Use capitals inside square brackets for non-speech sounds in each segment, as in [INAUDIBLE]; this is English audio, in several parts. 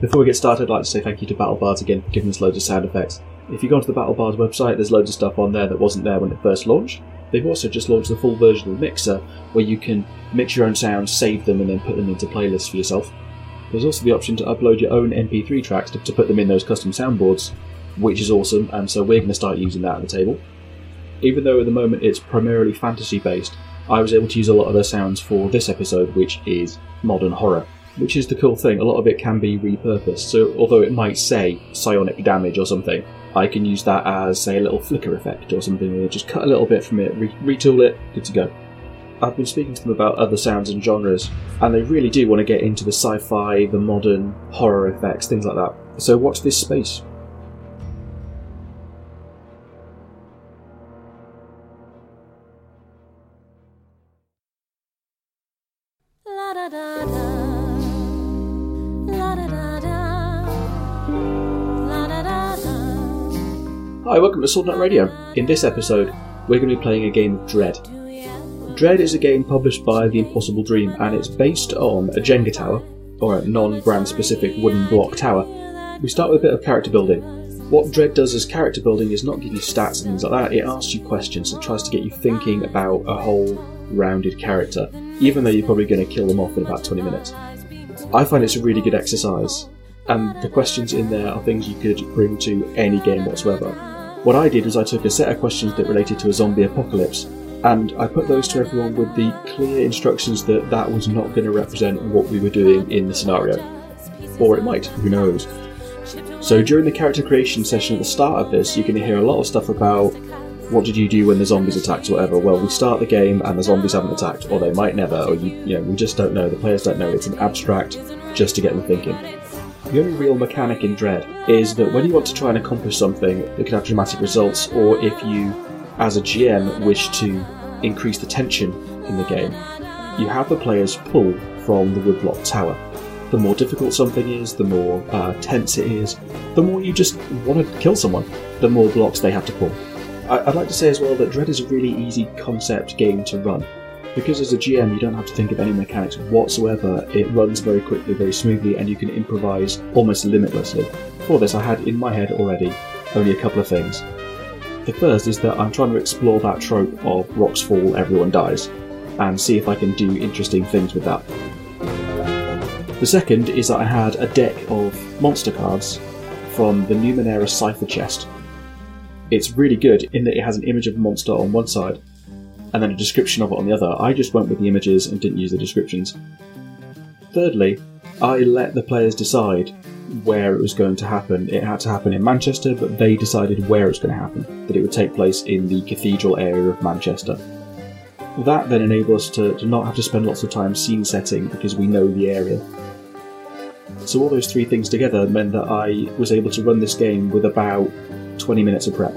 Before we get started, I'd like to say thank you to BattleBards again for giving us loads of sound effects. If you go onto the BattleBards website, there's loads of stuff on there that wasn't there when it first launched. They've also just launched the full version of the mixer, where you can mix your own sounds, save them, and then put them into playlists for yourself. There's also the option to upload your own MP3 tracks to, to put them in those custom soundboards, which is awesome, and so we're going to start using that at the table. Even though at the moment it's primarily fantasy based, I was able to use a lot of the sounds for this episode, which is modern horror. Which is the cool thing, a lot of it can be repurposed, so although it might say psionic damage or something, I can use that as, say, a little flicker effect or something, just cut a little bit from it, re- retool it, good to go. I've been speaking to them about other sounds and genres, and they really do want to get into the sci fi, the modern, horror effects, things like that. So watch this space. Welcome to Sword Radio. In this episode, we're going to be playing a game of Dread. Dread is a game published by The Impossible Dream, and it's based on a Jenga tower, or a non brand specific wooden block tower. We start with a bit of character building. What Dread does as character building is not give you stats and things like that, it asks you questions and tries to get you thinking about a whole rounded character, even though you're probably going to kill them off in about 20 minutes. I find it's a really good exercise, and the questions in there are things you could bring to any game whatsoever. What I did was I took a set of questions that related to a zombie apocalypse, and I put those to everyone with the clear instructions that that was not going to represent what we were doing in the scenario. Or it might, who knows. So during the character creation session at the start of this, you're going to hear a lot of stuff about what did you do when the zombies attacked or whatever. Well, we start the game and the zombies haven't attacked, or they might never, or you, you know, we just don't know. The players don't know. It's an abstract, just to get them thinking. The only real mechanic in Dread is that when you want to try and accomplish something that can have dramatic results, or if you, as a GM, wish to increase the tension in the game, you have the players pull from the woodblock tower. The more difficult something is, the more uh, tense it is, the more you just want to kill someone, the more blocks they have to pull. I- I'd like to say as well that Dread is a really easy concept game to run. Because as a GM, you don't have to think of any mechanics whatsoever. It runs very quickly, very smoothly, and you can improvise almost limitlessly. For this, I had in my head already only a couple of things. The first is that I'm trying to explore that trope of rocks fall, everyone dies, and see if I can do interesting things with that. The second is that I had a deck of monster cards from the Numenera Cypher Chest. It's really good in that it has an image of a monster on one side and then a description of it on the other. I just went with the images and didn't use the descriptions. Thirdly, I let the players decide where it was going to happen. It had to happen in Manchester, but they decided where it was going to happen, that it would take place in the cathedral area of Manchester. That then enabled us to, to not have to spend lots of time scene setting because we know the area. So all those three things together meant that I was able to run this game with about 20 minutes of prep.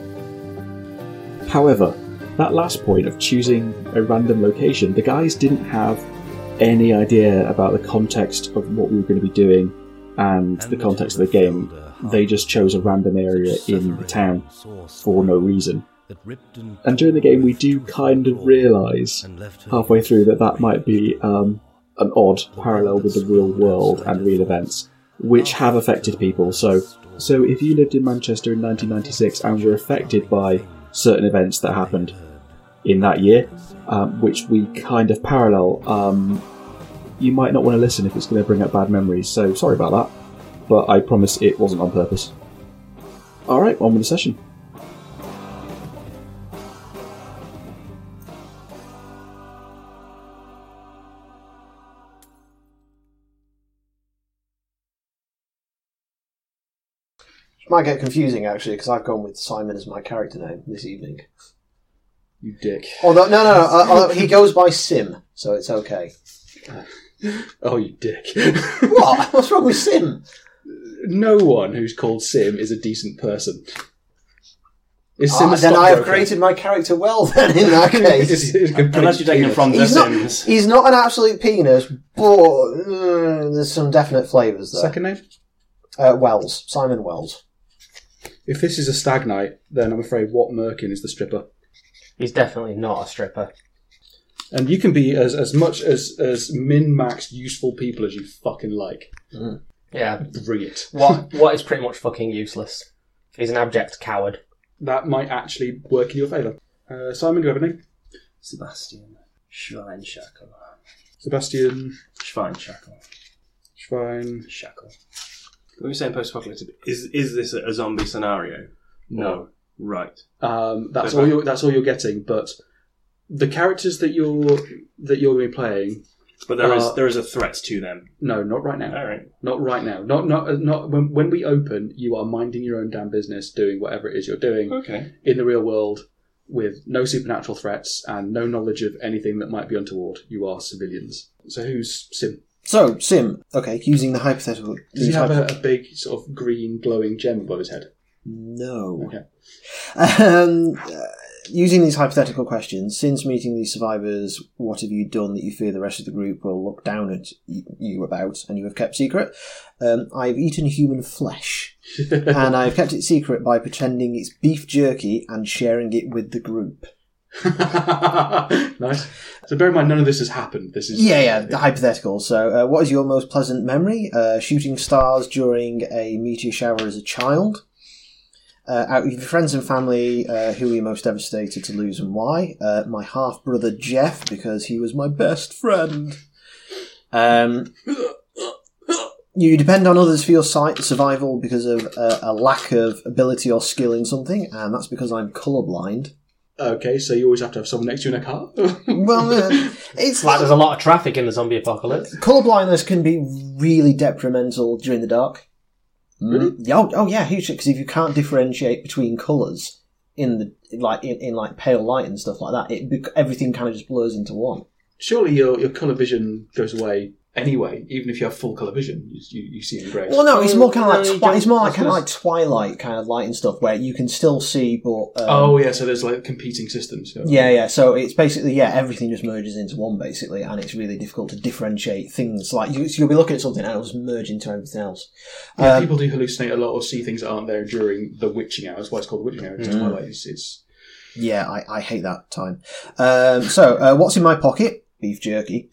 However, that last point of choosing a random location, the guys didn't have any idea about the context of what we were going to be doing and the context of the game. They just chose a random area in the town for no reason. And during the game, we do kind of realise halfway through that that might be um, an odd parallel with the real world and real events, which have affected people. So, so if you lived in Manchester in 1996 and were affected by certain events that happened in that year, um, which we kind of parallel, um, you might not want to listen if it's going to bring up bad memories. So sorry about that, but I promise it wasn't on purpose. All right, on with the session. Might get confusing actually, because I've gone with Simon as my character name this evening. You dick. Although no, no, no, uh, uh, he goes by Sim, so it's okay. [LAUGHS] Oh, you dick. [LAUGHS] What? What's wrong with Sim? no one who's called Sim is a decent person. Is Sim Ah, a then I have stockbroker? created my character well. Then in that [LAUGHS] case, Is- is a Unless you're taking it from The he's not. Sims. He's not an absolute penis, but uh, there's some definite flavours there. Second name? Uh, Wells, Simon Wells. If this is a stag night, then I'm afraid Wat Merkin is the stripper. He's definitely not a stripper. And you can be as, as much as, as min max useful people as you fucking like. Mhm. Yeah. Bring it. What [LAUGHS] what is pretty much fucking useless. He's an abject coward. That might actually work in your favour. Uh, Simon, do you have anything? Sebastian Schweinshackle. Sebastian, Schweinshackle. Schwein. Shackle. When we saying post-apocalyptic, is is this a zombie scenario? No. Right. Um, that's Okay. all. You're, that's all you're getting. But the characters that you're that you're going to be playing, But there is there is a threat to them. no, not right now. All right. Not right now. Not not not when, when we open. You are minding your own damn business, doing whatever it is you're doing Okay. in the real world, with no supernatural threats and no knowledge of anything that might be untoward. You are civilians. So who's Sim? So, Sim, okay, using the hypothetical. Does he have hypo- a, a big sort of green glowing gem above his head? No. Okay. Um, uh, using these hypothetical questions, since meeting these survivors, what have you done that you fear the rest of the group will look down at you about and you have kept secret? Um, I've eaten human flesh, [LAUGHS] and I've kept it secret by pretending it's beef jerky and sharing it with the group. [LAUGHS] nice. So bear in mind, none of this has happened. This is Yeah, yeah, the hypothetical. So, uh, what is your most pleasant memory? Uh, shooting stars during a meteor shower as a child? Uh, out of your friends and family, uh, who were you most devastated to lose and why? Uh, my half brother Jeff, because he was my best friend. Um, you depend on others for your survival because of uh, a lack of ability or skill in something, and that's because I'm colourblind. Okay, so you always have to have someone next to you in a car. [LAUGHS] Well, uh, it's Like there's a lot of traffic in the zombie apocalypse. Colour blindness can be really detrimental during the dark. Really? Mm. Oh, oh yeah, huge. Because if you can't differentiate between colours in the like in, in like pale light and stuff like that, it everything kind of just blurs into one. Surely your your colour vision goes away anyway, even if you have full colour vision. You, you, you see in grey. Well, no, it's more kind of like twi- it's more like kind of like Twilight kind of light and stuff where you can still see, but um, oh yeah, so there's like competing systems. Yeah, yeah. So it's basically yeah, everything just merges into one basically, and it's really difficult to differentiate things. Like you, you'll be looking at something and it'll just merge into everything else. Yeah, Um, people do hallucinate a lot or see things that aren't there during the witching hours. Why it's called the witching hours? It's Mm. Twilight. It's, it's Yeah, I, I hate that time. Um, so, uh, what's in my pocket? Beef jerky.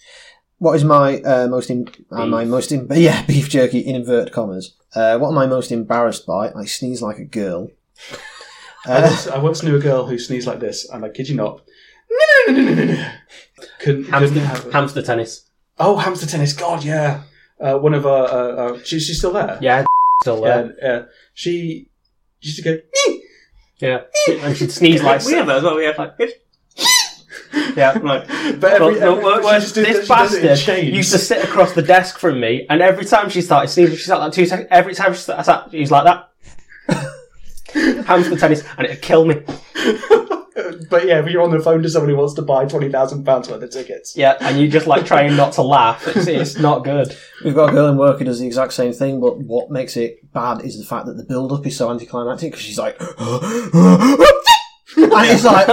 What is my uh, most in, uh, my most in, [LAUGHS] yeah beef jerky in inverted commas? Uh, what am I most embarrassed by? I sneeze like a girl. I, Uh, once, I once knew a girl who sneezed like this, and I kid you not. Couldn't, couldn't Hamster, have hamster tennis. Oh, hamster tennis. God, yeah. Uh, one of our, uh, uh, she, she's still there. Yeah, [LAUGHS] still Yeah, there. yeah. She used to go. Yeah, and she'd sneeze [LAUGHS] like we have that as well. We have like yeah. right. But every, Well, every- well, well, this she does it in bastard chains. used to sit across the desk from me, and every time she started sneezing, she sat like two seconds. Every time she sat, sat she was like that. [LAUGHS] Hamster tennis, and it'd kill me. But yeah, when you're on the phone to someone who wants to buy twenty thousand pounds worth of tickets. Yeah, and you just like trying not to laugh. It's, it's not good. we've got a girl in work who does the exact same thing, but what makes it bad is the fact that the build up is so anticlimactic because she's like, [GASPS] [GASPS] [GASPS] [LAUGHS] and it's like,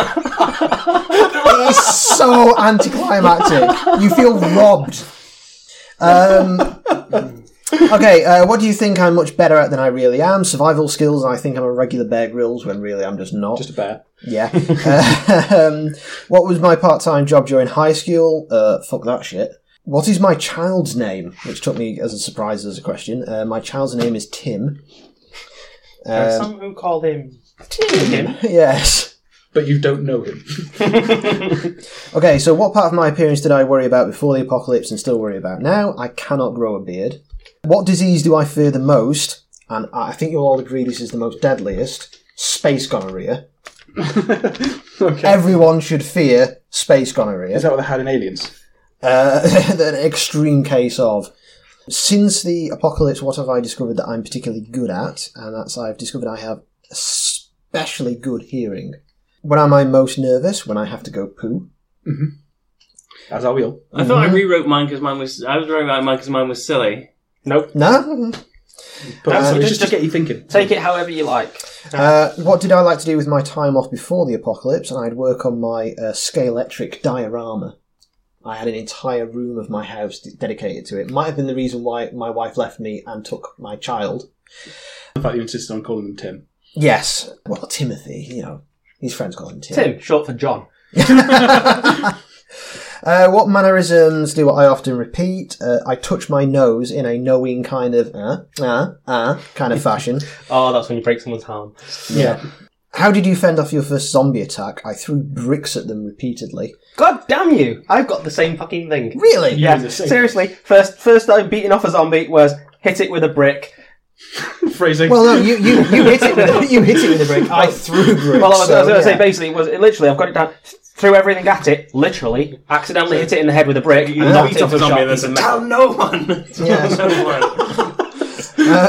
it's so anticlimactic. You feel robbed. Um, okay, uh, what do you think I'm much better at than I really am? Survival skills, I think I'm a regular Bear Grylls when really I'm just not. Just a bear. Yeah. [LAUGHS] um, what was my part-time job during high school? Uh, fuck that shit. What is my child's name? Which took me as a surprise as a question. Uh, my child's name is Tim. There's Um, some who called him Tim. [LAUGHS] yes. But you don't know him. [LAUGHS] Okay, so what part of my appearance did I worry about before the apocalypse and still worry about now? I cannot grow a beard. What disease do I fear the most? And I think you'll all agree this is the most deadliest. Space gonorrhea. [LAUGHS] okay. Everyone should fear space gonorrhea. Is that what they had in Aliens? uh, [LAUGHS] an extreme case of. Since the apocalypse, what have I discovered that I'm particularly good at? And that's I've discovered I have especially good hearing. When am I most nervous? When I have to go poo. As are we all. I thought I rewrote mine because mine was. I was writing mine because mine was silly. Nope. No. But Uh, so just- just, to get you thinking. Take it however you like. Uh, what did I like to do with my time off before the apocalypse? And I'd work on my uh, Scalextric diorama. I had an entire room of my house d- dedicated to it. Might have been the reason why my wife left me and took my child. The fact you insisted on calling him Tim. Yes. Well, Timothy, you know, his friends call him Tim. Tim, short for John. [LAUGHS] Uh, what mannerisms do I often repeat? Uh, I touch my nose in a knowing kind of uh, uh, uh kind of fashion. [LAUGHS] Oh, that's when you break someone's arm. Yeah. How did you fend off your first zombie attack? I threw bricks at them repeatedly. God damn you! I've got the same fucking thing. Really? Yeah, seriously. First, first time beating off a zombie was hit it with a brick. Phrasing. Well, no, you, you, you hit it with a, you hit it with a brick. I threw bricks. Well, I was, I was going to say basically it was it literally I've got it down, threw everything at it, literally, accidentally hit it in the head with a brick, you knocked it off into a a zombie shot and then piece of said, metal. "Tell no one." [LAUGHS] Yeah. Tell [LAUGHS] no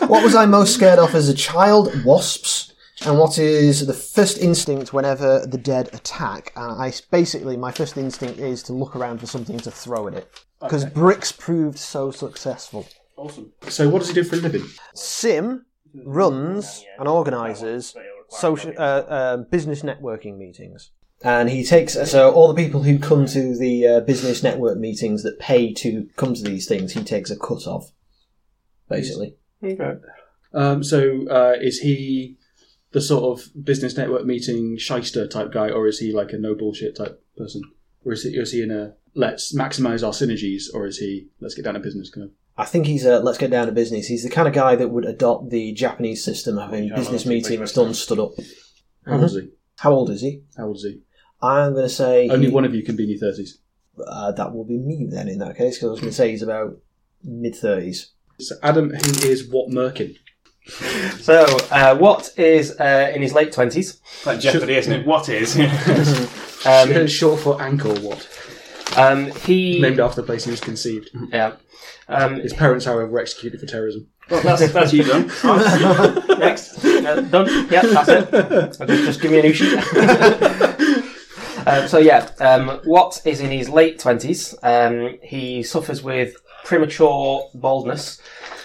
one. What was I most scared of as a child? Wasps. And what is the first instinct whenever the dead attack? Uh, I basically my first instinct is to look around for something to throw at it because bricks proved so successful. Awesome. So, what does he do for a living? Sim runs and organises social uh, uh, business networking meetings. And he takes so all the people who come to the uh, business network meetings that pay to come to these things, he takes a cut of, basically. Okay. Um, so, uh, is he the sort of business network meeting shyster type guy, or is he like a no bullshit type person, or is he, is he in a let's maximize our synergies, or is he let's get down to business kind of? I think he's a let's get down to business. He's the kind of guy that would adopt the Japanese system, having Yeah, business well, that's a big meetings done, stood up. How old is he? How old is he? How old is he? I'm going to say Only he- one of you can be in your thirties. Uh, that will be me then in that case, because I was going to say he's about mid thirties. So, Adam, who is what Merkin? So, uh, what is uh, in his late twenties? Like Jeopardy, isn't it? What is? [LAUGHS] Um, Short for ankle what? Um, he Named after the place he was conceived. yeah. Um, His parents, however, were executed for terrorism. well, that's that's [LAUGHS] you done. [LAUGHS] Next. Uh, done. Yeah, that's it. [LAUGHS] Just, just give me a new sheet. um, so yeah, um, Watt is in his late twenties. Um, he suffers with premature baldness.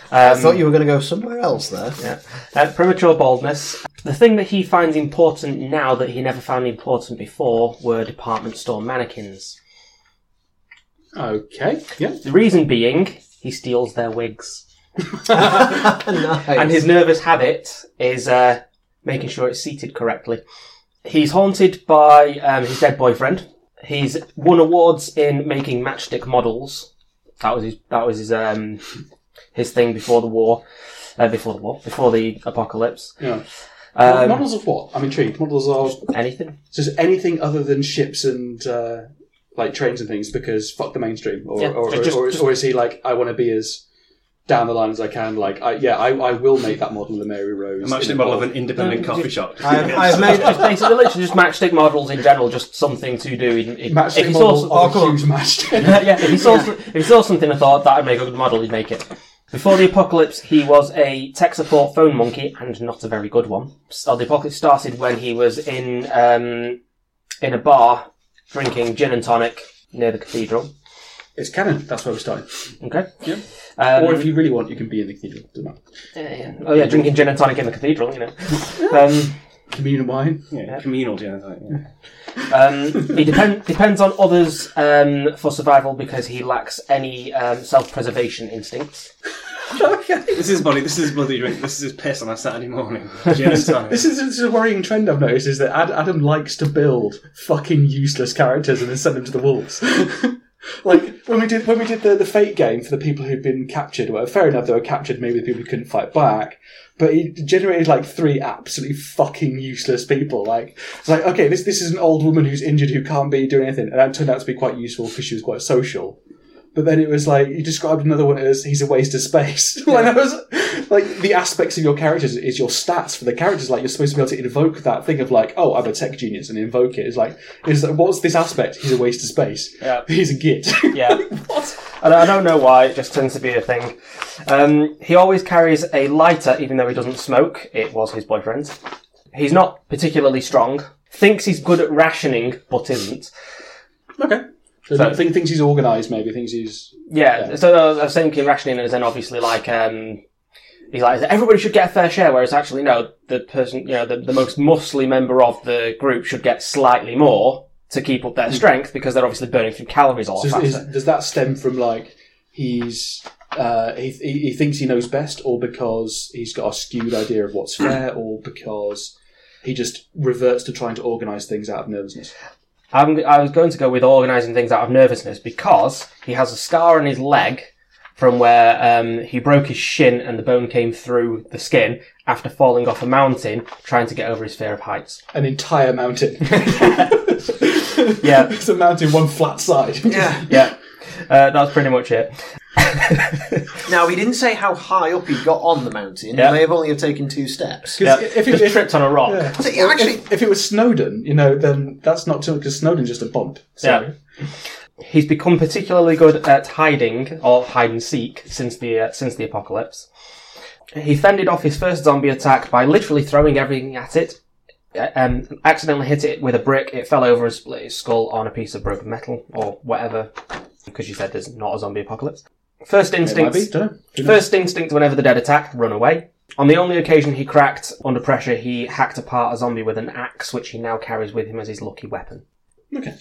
Um, I thought you were going to go somewhere else there. yeah. Uh, premature baldness. The thing that he finds important now that he never found important before were department store mannequins. Okay, yeah. The reason being, he steals their wigs. nice. [LAUGHS] And his nervous habit is uh, making sure it's seated correctly. He's haunted by um, his dead boyfriend. He's won awards in making matchstick models. That was his. That was his. Um, his thing before the war. Uh, before the war. Before the apocalypse. yeah. Um, Models of what? I'm intrigued. Models of anything. just anything other than ships and uh, like trains and things because fuck the mainstream, or Yeah, or, just- or, just- or is he like I want to be as down the line as I can? Like, I, yeah, I, I will make that model of Mary Rose. I'm actually in a model of an independent coffee shop. I've, I've made. Just basically, literally just matchstick models in general. Just something to do. In, in, matchstick if he model saw, of a huge matchstick. [LAUGHS] yeah, if he saw if he saw something I thought that'd make a good model, he'd make it. Before the apocalypse, he was a tech support phone monkey, and not a very good one. So the apocalypse started when he was in um, in a bar drinking gin and tonic near the cathedral. it's canon. That's where we're starting. Okay. Yeah. Um, or if you really want, you can be in the cathedral. Doesn't matter. yeah, yeah. oh yeah, drinking gin and tonic in the cathedral. You know. [LAUGHS] Um, Communion wine. Yeah, communal genocide. Yeah. [LAUGHS] Um, he depend, depends on others um, for survival because he lacks any um, self-preservation instincts. This is bloody. This is bloody drink. This is his piss on a Saturday morning. [LAUGHS] Gin and tonic. This is, this is a worrying trend I've noticed is that Ad, Adam likes to build fucking useless characters and then send them to the wolves. [LAUGHS] like when we did when we did the, the fate game for the people who'd been captured. Well, fair enough, they were captured. Maybe the people who couldn't fight back. But he generated like three absolutely fucking useless people. Like it's like okay, this this is an old woman who's injured who can't be doing anything, and that turned out to be quite useful because she was quite social. But then it was like you described another one as he's a waste of space. [LAUGHS] like that was like the aspects of your characters is your stats for the characters. Like you're supposed to be able to invoke that thing of like, oh, I'm a tech genius, and invoke it. It's like, is that, what's this aspect? He's a waste of space. Yeah. [LAUGHS] He's a git. Yeah. [LAUGHS] what? I don't, I don't know why, it just tends to be a thing. Um, he always carries a lighter, even though he doesn't smoke. It was his boyfriend's. He's not particularly strong. Thinks he's good at rationing, but isn't. Okay. So, So- think, thinks he's organised. Maybe thinks he's Yeah, so I was thinking rationing is then obviously like, um, he's like, everybody should get a fair share, whereas actually, no, the person, you know, the, the most muscly member of the group should get slightly more to keep up their strength because they're obviously burning through calories all. So is, does that stem from like he's uh, he, he he thinks he knows best, or because he's got a skewed idea of what's [CLEARS THROAT] fair, or because he just reverts to trying to organise things out of nervousness? I'm, I was going to go with organising things out of nervousness because he has a scar on his leg from where um, he broke his shin and the bone came through the skin after falling off a mountain trying to get over his fear of heights. An entire mountain. [LAUGHS] [LAUGHS] Yeah. it's a mountain, one flat side. Yeah. Yeah, uh, that's pretty much it. [LAUGHS] Now he didn't say how high up he got on the mountain. Yeah. He may have only have taken two steps. Yeah, if he just tripped on a rock. Yeah. So, yeah, actually, if, if it was Snowdon, you know, then that's not too because Snowdon's just a bump. So, Yeah. He's become particularly good at hiding or hide and seek since the uh, since the apocalypse. He fended off his first zombie attack by literally throwing everything at it. uh, Um, accidentally hit it with a brick. It fell over and split his skull on a piece of broken metal or whatever. Because you said there's not a zombie apocalypse. First instinct. be, don't know. Who knows? First instinct whenever the dead attack, run away. On the only occasion he cracked under pressure, he hacked apart a zombie with an axe, which he now carries with him as his lucky weapon. Okay.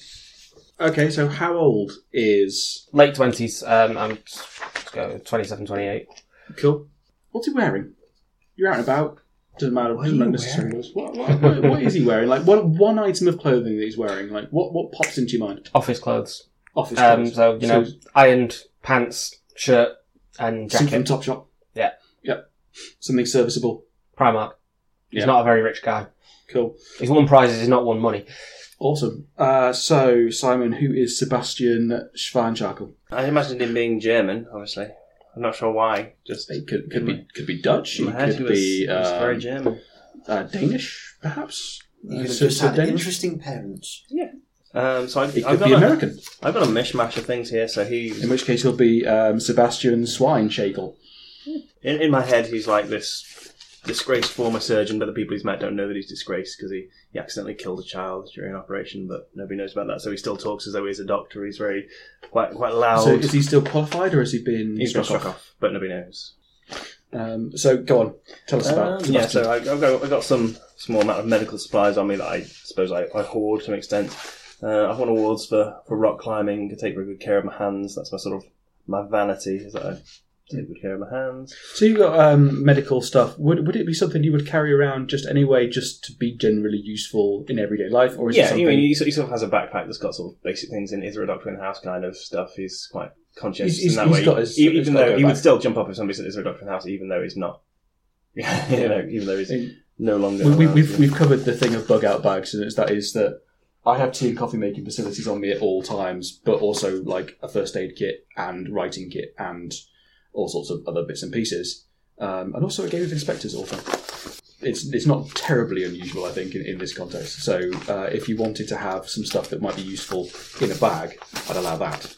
Okay, so how old is Late 20s, um, I'm let's go 27, 28. Cool? What's he wearing? You're out and about. Doesn't matter. What doesn't matter necessarily. What, what, what, what is he wearing? Like one one item of clothing that he's wearing. Like what what pops into your mind? Office clothes. Office Um, clothes. so, you know, ironed pants, shirt, and something from jacket. Topshop. Yeah. Yep. Something serviceable. Primark. He's Yeah. not a very rich guy. Cool. He's won prizes, he's not won money. Awesome. Uh, so Simon, who is Sebastian Schweinscharkel? I imagined him being German, obviously. I'm not sure why. Just He could could be could be Dutch. He my head, could he was, be he was um, very German. uh, Danish, perhaps. you could have so- just had Danish? interesting parents. Um, so I, He I've, could got be a, American. I've got a mishmash of things here. So he's In which case, he'll be um, Sebastian Schweinscharkel. in, in my head, he's like this disgraced former surgeon, but the people he's met don't know that he's disgraced because he, he accidentally killed a child during an operation, but nobody knows about that. So he still talks as though he's a doctor. He's very quite quite loud. So is he still qualified, or has he been he's been struck struck off, but nobody knows. Um, so go on, tell us about. Um, yeah, Sebastian. so I, I've got I've got some small amount of medical supplies on me that I suppose I, I hoard to an extent. Uh, I've won awards for, for rock climbing. I take very good care of my hands. That's my sort of my vanity is that I take good care of my hands. So you've got um, medical stuff. Would would it be something you would carry around just anyway, just to be generally useful in everyday life, or is it Yeah, something? you mean he, sort- he sort of has a backpack that's got sort of basic things in. Is there a doctor in the house kind of stuff? He's quite conscientious He's- in that he's way. got his- even though he would back. still jump up if somebody said, "Is there a doctor in the house?" Even though he's not. [LAUGHS] you know, even though he's no longer. We, we, we've, we've covered the thing of bug out bags, and it's, that is that I have tea and coffee making facilities on me at all times, but also like a first aid kit and writing kit and all sorts of other bits and pieces, um, and also a game of inspectors also. It's it's not terribly unusual, I think, in, in this context. So uh, if you wanted to have some stuff that might be useful in a bag, I'd allow that.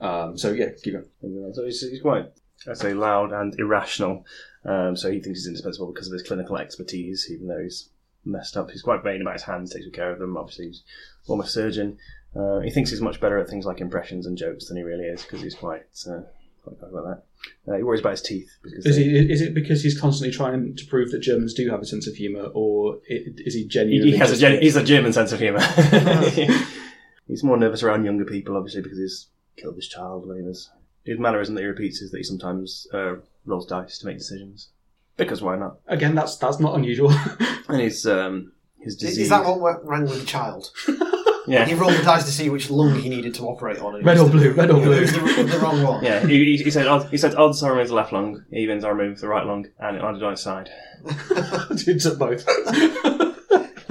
Um, so yeah, keep going. So he's, he's quite, I'd say, loud and irrational. Um, so he thinks he's indispensable because of his clinical expertise, even though he's messed up. He's quite vain about his hands, takes good care of them. Obviously, he's a former surgeon. Uh, he thinks he's much better at things like impressions and jokes than he really is because he's quite, uh, quite bad about that. Uh, he worries about his teeth. Because Is they- he? Is it because he's constantly trying to prove that Germans do have a sense of humour, or is he he, genuinely? he has a gen- he's a [LAUGHS] German sense of humour. [LAUGHS] [LAUGHS] he's more nervous around younger people, obviously, because he's killed his child when he was. His mannerism that he repeats is that he sometimes uh, rolls dice to make decisions. Because why not? Again, that's that's not unusual. [LAUGHS] And his um, his Is, disease. is that what went rang with the child? [LAUGHS] Yeah. He rolled the dice to see which lung he needed to operate on. Red was or the- blue, red or it blue. was the, the wrong one. Yeah, he, he, he said odd, he said odds are removed the left lung, evens are removed the right lung, and it landed on its side. [LAUGHS] it's at both.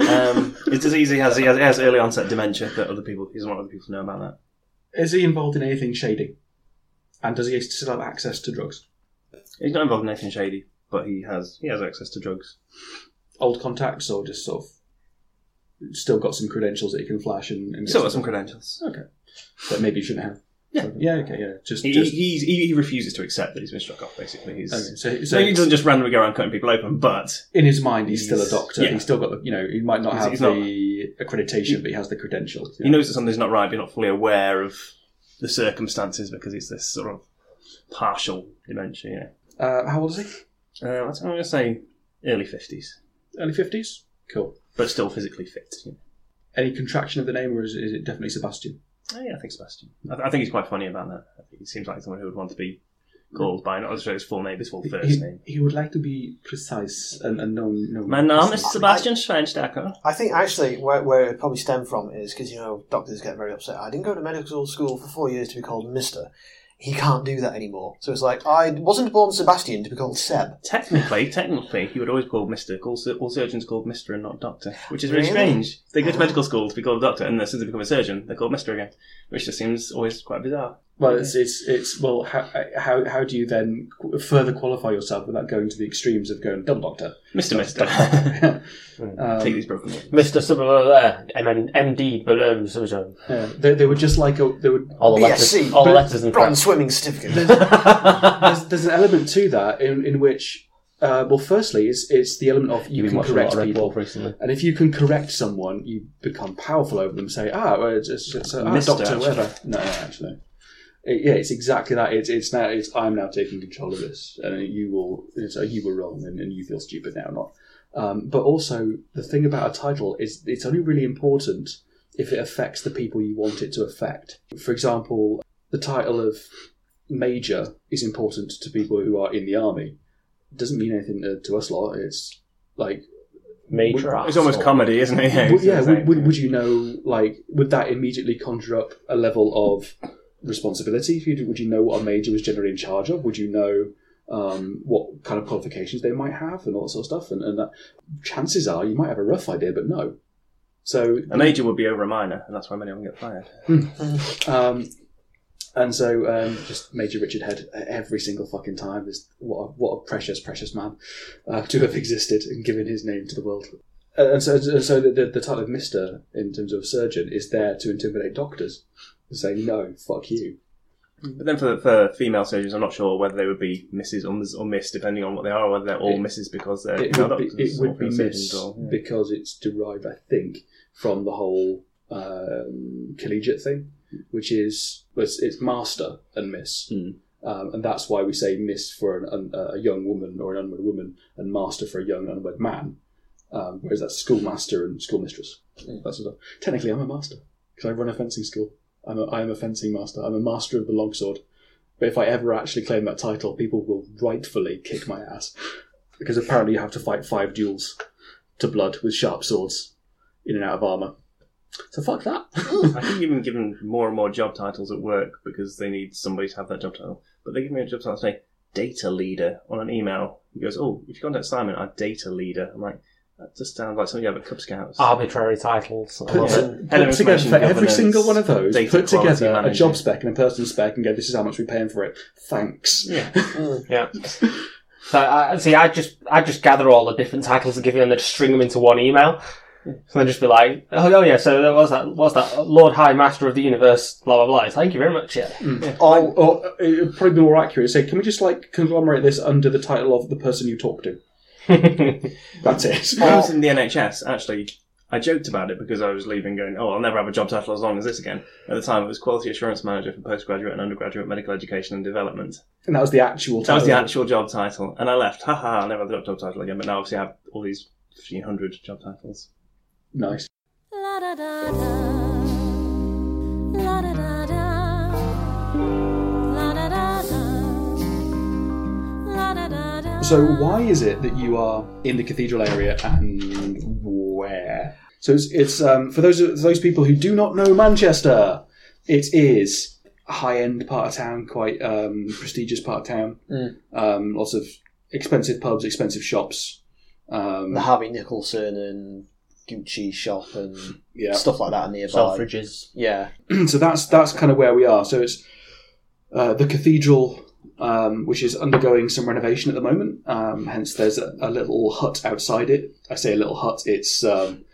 Um, his disease he has, he has he has early onset dementia that other people he doesn't want other people to know about that. is he involved in anything shady? And does he still have access to drugs? He's not involved in anything shady, but he has he has access to drugs. Old contacts, or just sort of still got some credentials that he can flash and, and get Still got some credentials. Okay, that maybe you shouldn't have. Yeah. yeah, okay, yeah. Just, He, just he, he, he refuses to accept that he's been struck off. Basically, he's okay. So, so so he doesn't just randomly go around cutting people open, but in his mind, he's, still a doctor. yeah. He's still got the, you know, he might not He's- have he's not- the accreditation, but he has the credentials. he knows that something's not right, but not fully aware of the circumstances because it's this sort of partial dementia. Yeah. Uh, how old is he? Uh, I'm going to say early fifties, Early fifties. Cool. but still physically fit. you know. Any contraction of the name, or is, is it definitely Sebastian? Oh, yeah, I think Sebastian. I, I think he's quite funny about that. I think he seems like someone who would want to be called by, not necessarily his full name, his full first he, name. he would like to be precise and, and know, know My name is Sebastian Schweinsteiger. I think actually where, where it probably stemmed from is because you know doctors get very upset. I didn't go to medical school for four years to be called Mister. He can't do that anymore. So it's like I wasn't born Sebastian to be called Seb. Technically, technically, he would always be called Mister. All, all surgeons called Mister and not Doctor, which is really, Really? strange. They go to oh. medical school to be called a doctor, and as soon as they become a surgeon, they're called Mister again, which just seems always quite bizarre. Well, it's, it's it's well. How, how how do you then further qualify yourself without going to the extremes of going double doctor? Mister, Mister. [LAUGHS] um, Take these broken words. Mr. Similar there, MN, MD, below, so so. yeah, they, they were just like a, they would. All the BSc, letters, all the but- letters in Bronze front. swimming certificate. There's, there's an element to that in in which, uh, well, firstly, it's it's the element of you You've been can watching a lot correct of Red people. Dwarf recently. And if you can correct someone, you become powerful over them. Say, ah, well, it's, it's, it's ah, Mister, doctor, actually. whatever. No, no, actually, It- yeah, it's exactly that. It's it's now. It's I'm now taking control of this, and you will. It's, uh, you were wrong, and, and you feel stupid now, not. Um, but also, the thing about a title is it's only really important if it affects the people you want it to affect. For example, the title of major is important to people who are in the army. It doesn't mean anything to, to us lot. It's like Major It's almost asshole. comedy, isn't it? [LAUGHS] Yeah, would, yeah, would, would, would you know, like, would that immediately conjure up a level of responsibility? Would you, would you know what a major was generally in charge of? Would you know um, what kind of qualifications they might have and all that sort of stuff? And, and that, chances are you might have a rough idea, but no. So A major would be over a minor, and that's why many of them get fired. um, and so, um, just Major Richard Head every single fucking time is what a, what a precious, precious man uh, to have existed and given his name to the world. Uh, and so, so the, the, the title of Mister, in terms of surgeon, is there to intimidate doctors to say no, fuck you. But then for for female surgeons, I'm not sure whether they would be Mrs. or, or Miss, depending on what they are, or whether they're all It- Misses because they're It would be, it would be Miss or- yeah. because it's derived, I think, from the whole um, collegiate thing, which is it's, it's master and miss, Hmm. um, and that's why we say miss for an, un, a young woman or an unwed woman, and master for a young unwed man. Um, whereas that's schoolmaster and schoolmistress. That's sort of, technically, I'm a master because I run a fencing school. I'm a, I am a fencing master. I'm a master of the longsword. But if I ever actually claim that title, people will rightfully kick my ass because apparently you have to fight five duels to blood with sharp swords in and out of armor. So fuck that. I think you've been given more and more job titles at work because they need somebody to have that job title. But they give me a job title say data leader on an email. He goes, "Oh, if you contact Simon, I'm data leader." I'm like, that just sounds like something you have at Cub Scouts. Arbitrary titles. I love Put, it. Head of put together information for every governance, single one of those, data put quality together a manager. job spec and a person spec and go, this is how much we're paying for it. Thanks. Yeah. [LAUGHS] Yeah. So I see. I just I just gather all the different titles and give you, and then just string them into one email. So then just be like, oh, oh yeah. So there was that. What's that? Lord High Master of the Universe. Blah blah blah. Thank you very much. Yeah. All, Or uh, it would probably be more accurate. Say, can we just like conglomerate this under the title of the person you talk to? That's it. When I was in the NHS, actually, I joked about it because I was leaving, going, "Oh, I'll never have a job title as long as this again." At the time, it was Quality Assurance Manager for Postgraduate and Undergraduate Medical Education and Development. And that was the actual title. That was the actual job title, and I left. Ha ha! I'll never have a job title again. But now, obviously, I have all these fifteen hundred job titles. Nice. La da da da. La So why is it that you are in the cathedral area and where? So it's, it's um, for those those people who do not know Manchester, it is a high end part of town, quite um, prestigious part of town. Mm. Um, lots of expensive pubs, expensive shops. Um, the Harvey Nicholson and Gucci shop and yeah. stuff like that nearby. Selfridges. Yeah. [CLEARS THROAT] so that's that's kind of where we are. So it's uh, the cathedral, um, which is undergoing some renovation at the moment. Um, hence, there's a, a little hut outside it. I say a little hut; it's um,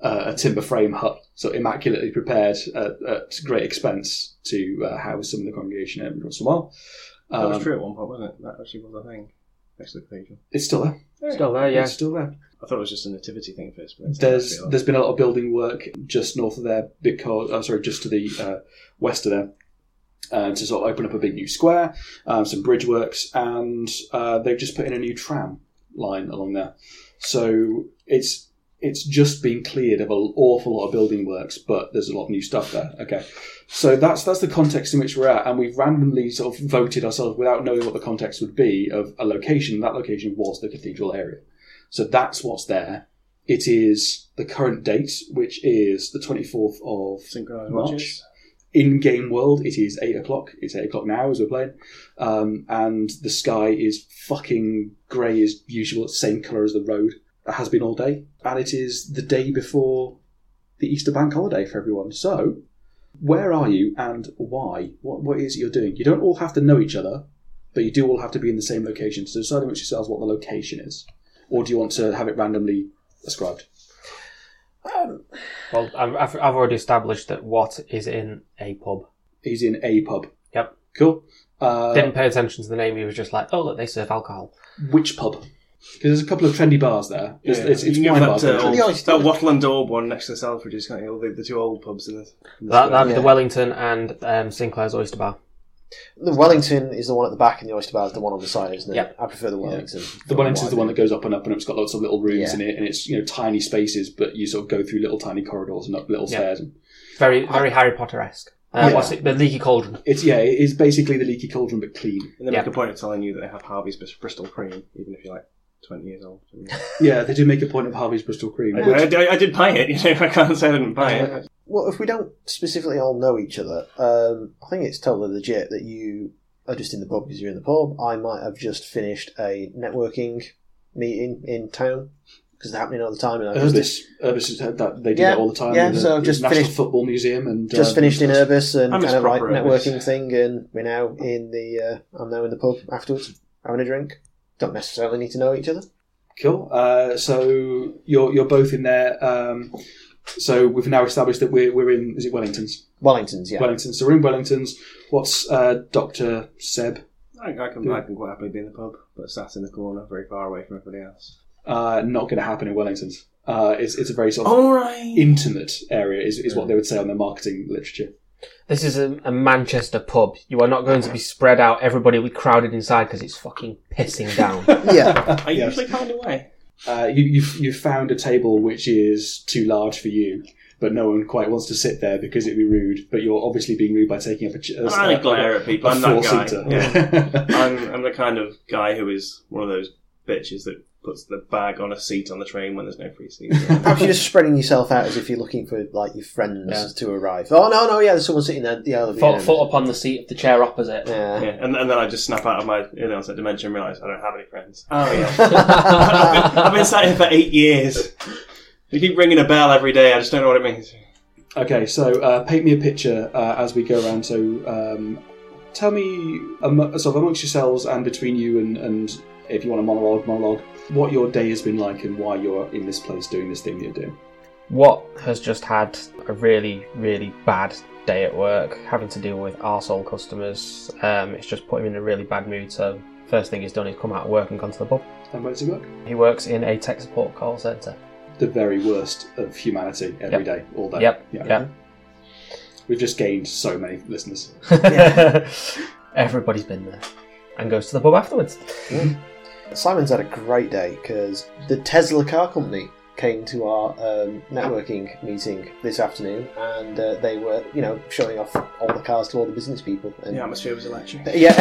a, a timber frame hut, so immaculately prepared at, at great expense to uh, house some of the congregation every once in a while. That was Um, true at one point, wasn't it? That actually was a thing. Next to the cathedral. It's still there. Still there. Yeah. It's still there. I thought it was just a nativity thing first. But There's there's been a lot of building work just north of there because oh, sorry, just to the uh, west of there. Uh, to sort of open up a big new square, um, some bridge works, and uh, they've just put in a new tram line along there. So it's it's just been cleared of an awful lot of building works, but there's a lot of new stuff there. Okay, so that's that's the context in which we're at, and we've randomly sort of voted ourselves without knowing what the context would be of a location. That location was the cathedral area, so that's what's there. It is the current date, which is the twenty fourth of Synchronized March. Watches. In game world, it is eight o'clock. It's eight o'clock now as we're playing, um, and the sky is fucking grey as usual. It's same colour as the road. It has been all day, and it is the day before the Easter bank holiday for everyone. So, where are you and why? What what is it you're doing? You don't all have to know each other, but you do all have to be in the same location. So decide amongst yourselves what the location is, or do you want to have it randomly ascribed? Well, I've, I've I've already established that what is in a pub. He's in a pub. Yep. Cool. Uh, Didn't pay attention to the name. He was just like, oh look, they serve alcohol. which pub? Because there's a couple of trendy bars there. It's, Yeah. it's, it's you can wine give bars. that, uh, The old, that Wattle and Daub one next to the Selfridges, can't you? The, the two old pubs in the. In the That that'd Yeah. the Wellington and um, Sinclair's Oyster Bar. The Wellington is the one at the back, and the Oyster Bar is the one on the side, isn't it? Yep. I prefer the Wellington. The Wellington's the one that goes up and up, and it's got lots of little rooms Yeah. in it, and it's you know tiny spaces, but you sort of go through little tiny corridors and up little Yeah. stairs. And Very very Harry Potter esque. Uh, Yeah. What's it? The Leaky Cauldron. it's yeah, it is basically the leaky cauldron but clean. And they Yeah. make a point of telling you that they have Harvey's Bristol cream, even if you're like 20 years old. [LAUGHS] Yeah, they do make a point of Harvey's Bristol Cream. I, which- I, I did buy it, [LAUGHS] you know, if I can't say I didn't buy it. Well, if we don't specifically all know each other, um, I think it's totally legit that you are just in the pub because you're in the pub. I might have just finished a networking meeting in town because they're happening all the time, and I Urbis, Urbis has had that. They do Yeah, that all the time. yeah, in the so just National finished- Football Museum and just uh, finished in stuff. Urbis and kind of like proper Urbis. networking thing, and we're now in the. Uh, I'm now in the pub afterwards having a drink. Don't necessarily need to know each other. Cool. Uh, so you're you're both in there. Um, so we've now established that we're we're in. Is it Wellington's? Wellingtons, yeah. Wellington. So we're in Wellington's. What's uh, Doctor Seb? I, I, can, I can quite happily be in the pub, but sat in the corner, very far away from everybody else. Uh, not going to happen in Wellington's. Uh, it's it's a very sort of Alright! intimate area, is, is what they would say on their marketing literature. This is a, a Manchester pub. You are not going to be spread out. Everybody will be crowded inside because it's fucking pissing down. [LAUGHS] yeah. [LAUGHS] I Yes. usually find a way. Uh, you, you've you've found a table which is too large for you, but no one quite wants to sit there because it'd be rude. But you're obviously being rude by taking up a chair. I glare at people. A I'm that guy. four-seater. Yeah. [LAUGHS] I'm, I'm the kind of guy who is one of those bitches that puts the bag on a seat on the train when there's no free seat. [LAUGHS] Perhaps you're just spreading yourself out as if you're looking for like your friends Yeah. to arrive. Oh no, no, yeah, there's someone sitting there. Yeah, they'll foot, in. foot up on the seat of the chair opposite. Yeah. yeah, and, and then I just snap out of my you know, onset dimension and realise I don't have any friends. Oh yeah, I've, [LAUGHS] been, I've been sat here for eight years. You keep ringing a bell every day. I just don't know what it means. Okay, so uh, paint me a picture uh, as we go around. So um, tell me, amo- sort of amongst yourselves and between you, and, and if you want a monologue, monologue, what your day has been like and why you're in this place doing this thing that you're doing. What has just had a really, really bad day at work, having to deal with arsehole customers. Um, it's just put him in a really bad mood. So first thing he's done is come out of work and gone to the pub. And where does it work? He works in a tech support call centre. The very worst of humanity every Yep. day, all day. Yep, Yeah. yep. We've just gained so many listeners. [LAUGHS] Everybody's been there and goes to the pub afterwards. Simon's had a great day because the Tesla car company came to our um, networking meeting this afternoon, and uh, they were, you know, showing off all the cars to all the business people. And The atmosphere was electric. yeah,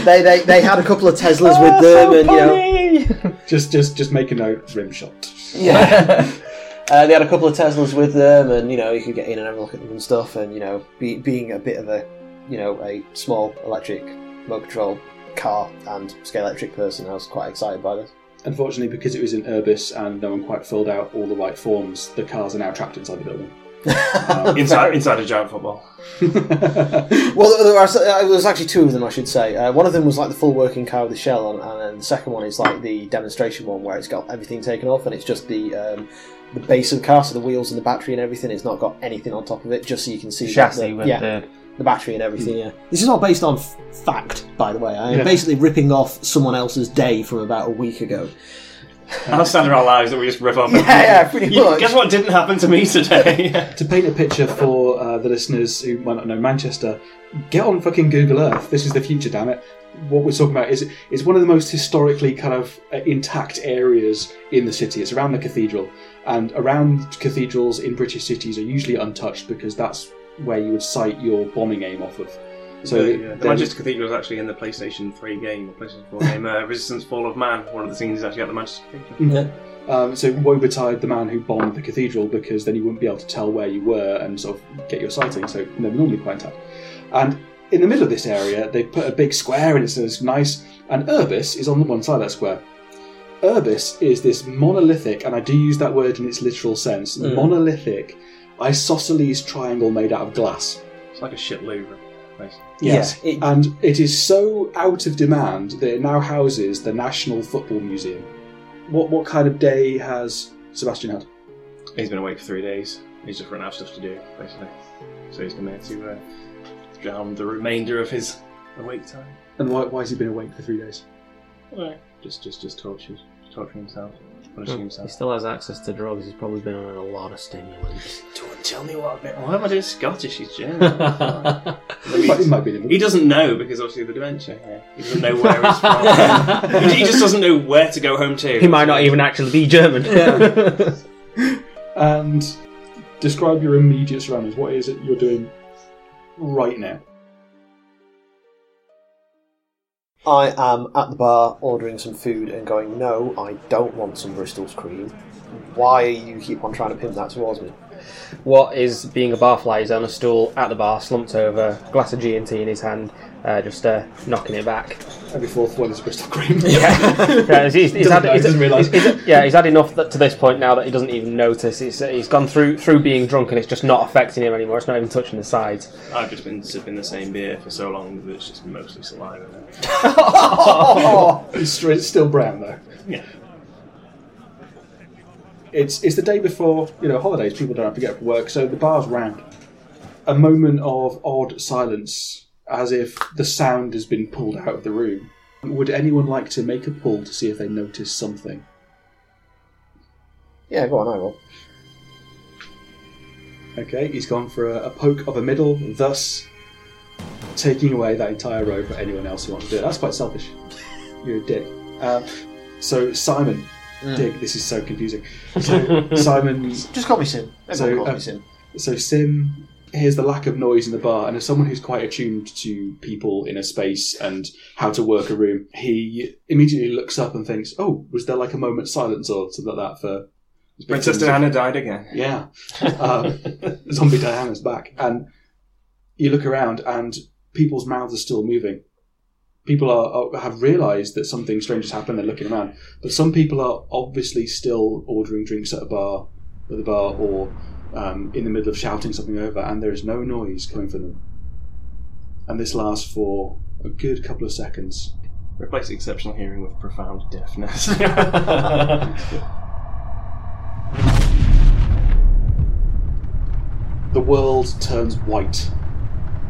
[LAUGHS] they, they they had a couple of Teslas with them, and you know, [LAUGHS] Just, just, just make a note. Rim shot. yeah. [LAUGHS] Uh, they had a couple of Teslas with them, and you know you could get in and have a look at them and stuff. And you know, be, being a bit of a, you know, a small electric motor control car and Scalextric person, I was quite excited by this. Unfortunately, because it was in Urbis and no one quite filled out all the right forms, the cars are now trapped inside the building. [LAUGHS] Um, Inside, inside a giant football. [LAUGHS] Well, there was, uh, there was actually two of them, I should say. Uh, one of them was like the full working car with the shell on, and then the second one is like the demonstration one where it's got everything taken off and it's just the um, the base of the car, so the wheels and the battery and everything. It's not got anything on top of it, just so you can see Chassis the, with yeah, the the battery and everything. Yeah, this is all based on f- fact, by the way. I am Yeah. basically ripping off someone else's day from about a week ago. Our standard our lives that we just rip off. [LAUGHS] Yeah, yeah, pretty much. Guess what didn't happen to me today? [LAUGHS] to paint a picture for uh, the listeners who might not know Manchester, get on fucking Google Earth. This is the future, damn it. what we're talking about is is one of the most historically kind of uh, intact areas in the city. It's around the cathedral, and around cathedrals in British cities are usually untouched because that's where you would site your bombing aim off of. So the, yeah, the Manchester Cathedral is actually in the PlayStation 3 game, or PlayStation 4 game, uh, Resistance Fall of Man. One of the scenes is actually at the Manchester Cathedral. Um, so Woe betide the man who bombed the cathedral because then you wouldn't be able to tell where you were and sort of get your sighting. So they're normally quite intact. And in the middle of this area, they put a big square and it says nice. And Urbis is on the one side of that square. Urbis is this monolithic, and I do use that word in its literal sense, monolithic isosceles triangle made out of glass. It's like a shit Louvre. basically. Yes, Yeah, it- and it is so out of demand that it now houses the National Football Museum. What what kind of day has Sebastian had? He's been awake for three days. He's just run out of stuff to do, basically. So he's come here to uh, drown the remainder of his awake time. And why, why has he been awake for three days? Just, just, just tortures, torturing himself, punishing hmm. He still has access to drugs. He's probably been on a lot of stimulants. Don't tell me what a bit. Why am I doing Scottish? He's German. [LAUGHS] He might, he might be in He doesn't know because obviously the dementia. Yeah. He doesn't know where he's from. he, [LAUGHS] he just doesn't know where to go home to. He might not even actually be German. [LAUGHS] And describe your immediate surroundings. What is it you're doing right now? I am at the bar ordering some food and going, no, I don't want some Bristol's cream. Why you keep on trying to pimp that towards me? what is being a barfly? He's on a stool at the bar, slumped over, glass of G and T in his hand, uh, just uh, knocking it back. Every fourth one is Bristol cream. [LAUGHS] Yeah, he's, he's, he's had, know, he's- he's- he's- yeah, he's had enough that, to this point now that he doesn't even notice. He's, he's gone through through being drunk and it's just not affecting him anymore. It's not even touching the sides. I've just been sipping the same beer for so long that it's just mostly saliva. it's, it's still brown though. Yeah. It's it's the day before you know holidays. People don't have to get up for work, so the bar's round. A moment of odd silence, as if the sound has been pulled out of the room. Would anyone like to make a pull to see if they notice something? Yeah, go on, I will. Okay, he's gone for a, a poke of a middle, thus taking away that entire row for anyone else who wants to do it. That's quite selfish. [LAUGHS] You're a dick. Uh, so Simon, dick. This is so confusing. [LAUGHS] So Simon Just call me Sim. Everyone So, calls uh, me Sim. So Sim hears the lack of noise in the bar, and as someone who's quite attuned to people in a space and how to work a room, he immediately looks up and thinks, "Oh, was there like a moment's silence or something like that for Princess Diana died again. Yeah, um, [LAUGHS] zombie Diana's back, and you look around, and people's mouths are still moving. People are, are have realised that something strange has happened. They're looking around, but some people are obviously still ordering drinks at a bar, at the bar, or um, in the middle of shouting something over, and there is no noise coming from them. And this lasts for a good couple of seconds. Replace exceptional hearing with profound deafness. [LAUGHS] The world turns white.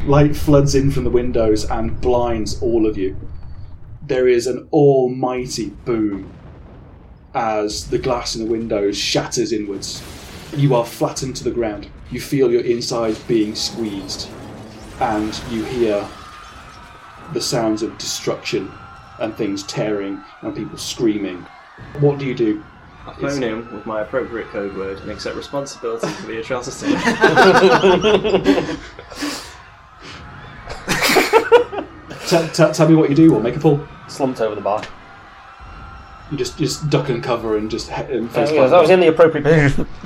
Light floods in from the windows and blinds all of you. There is an almighty boom as the glass in the windows shatters inwards. You are flattened to the ground. You feel your insides being squeezed, and you hear the sounds of destruction and things tearing and people screaming. What do you do? I phone him with my appropriate code word and accept responsibility for the atrocity. [LAUGHS] T- t- tell me what you do, or make a pull. Slumped over the bar. You just just duck and cover and just he- and Uh, face yeah, I was in the appropriate position. [LAUGHS]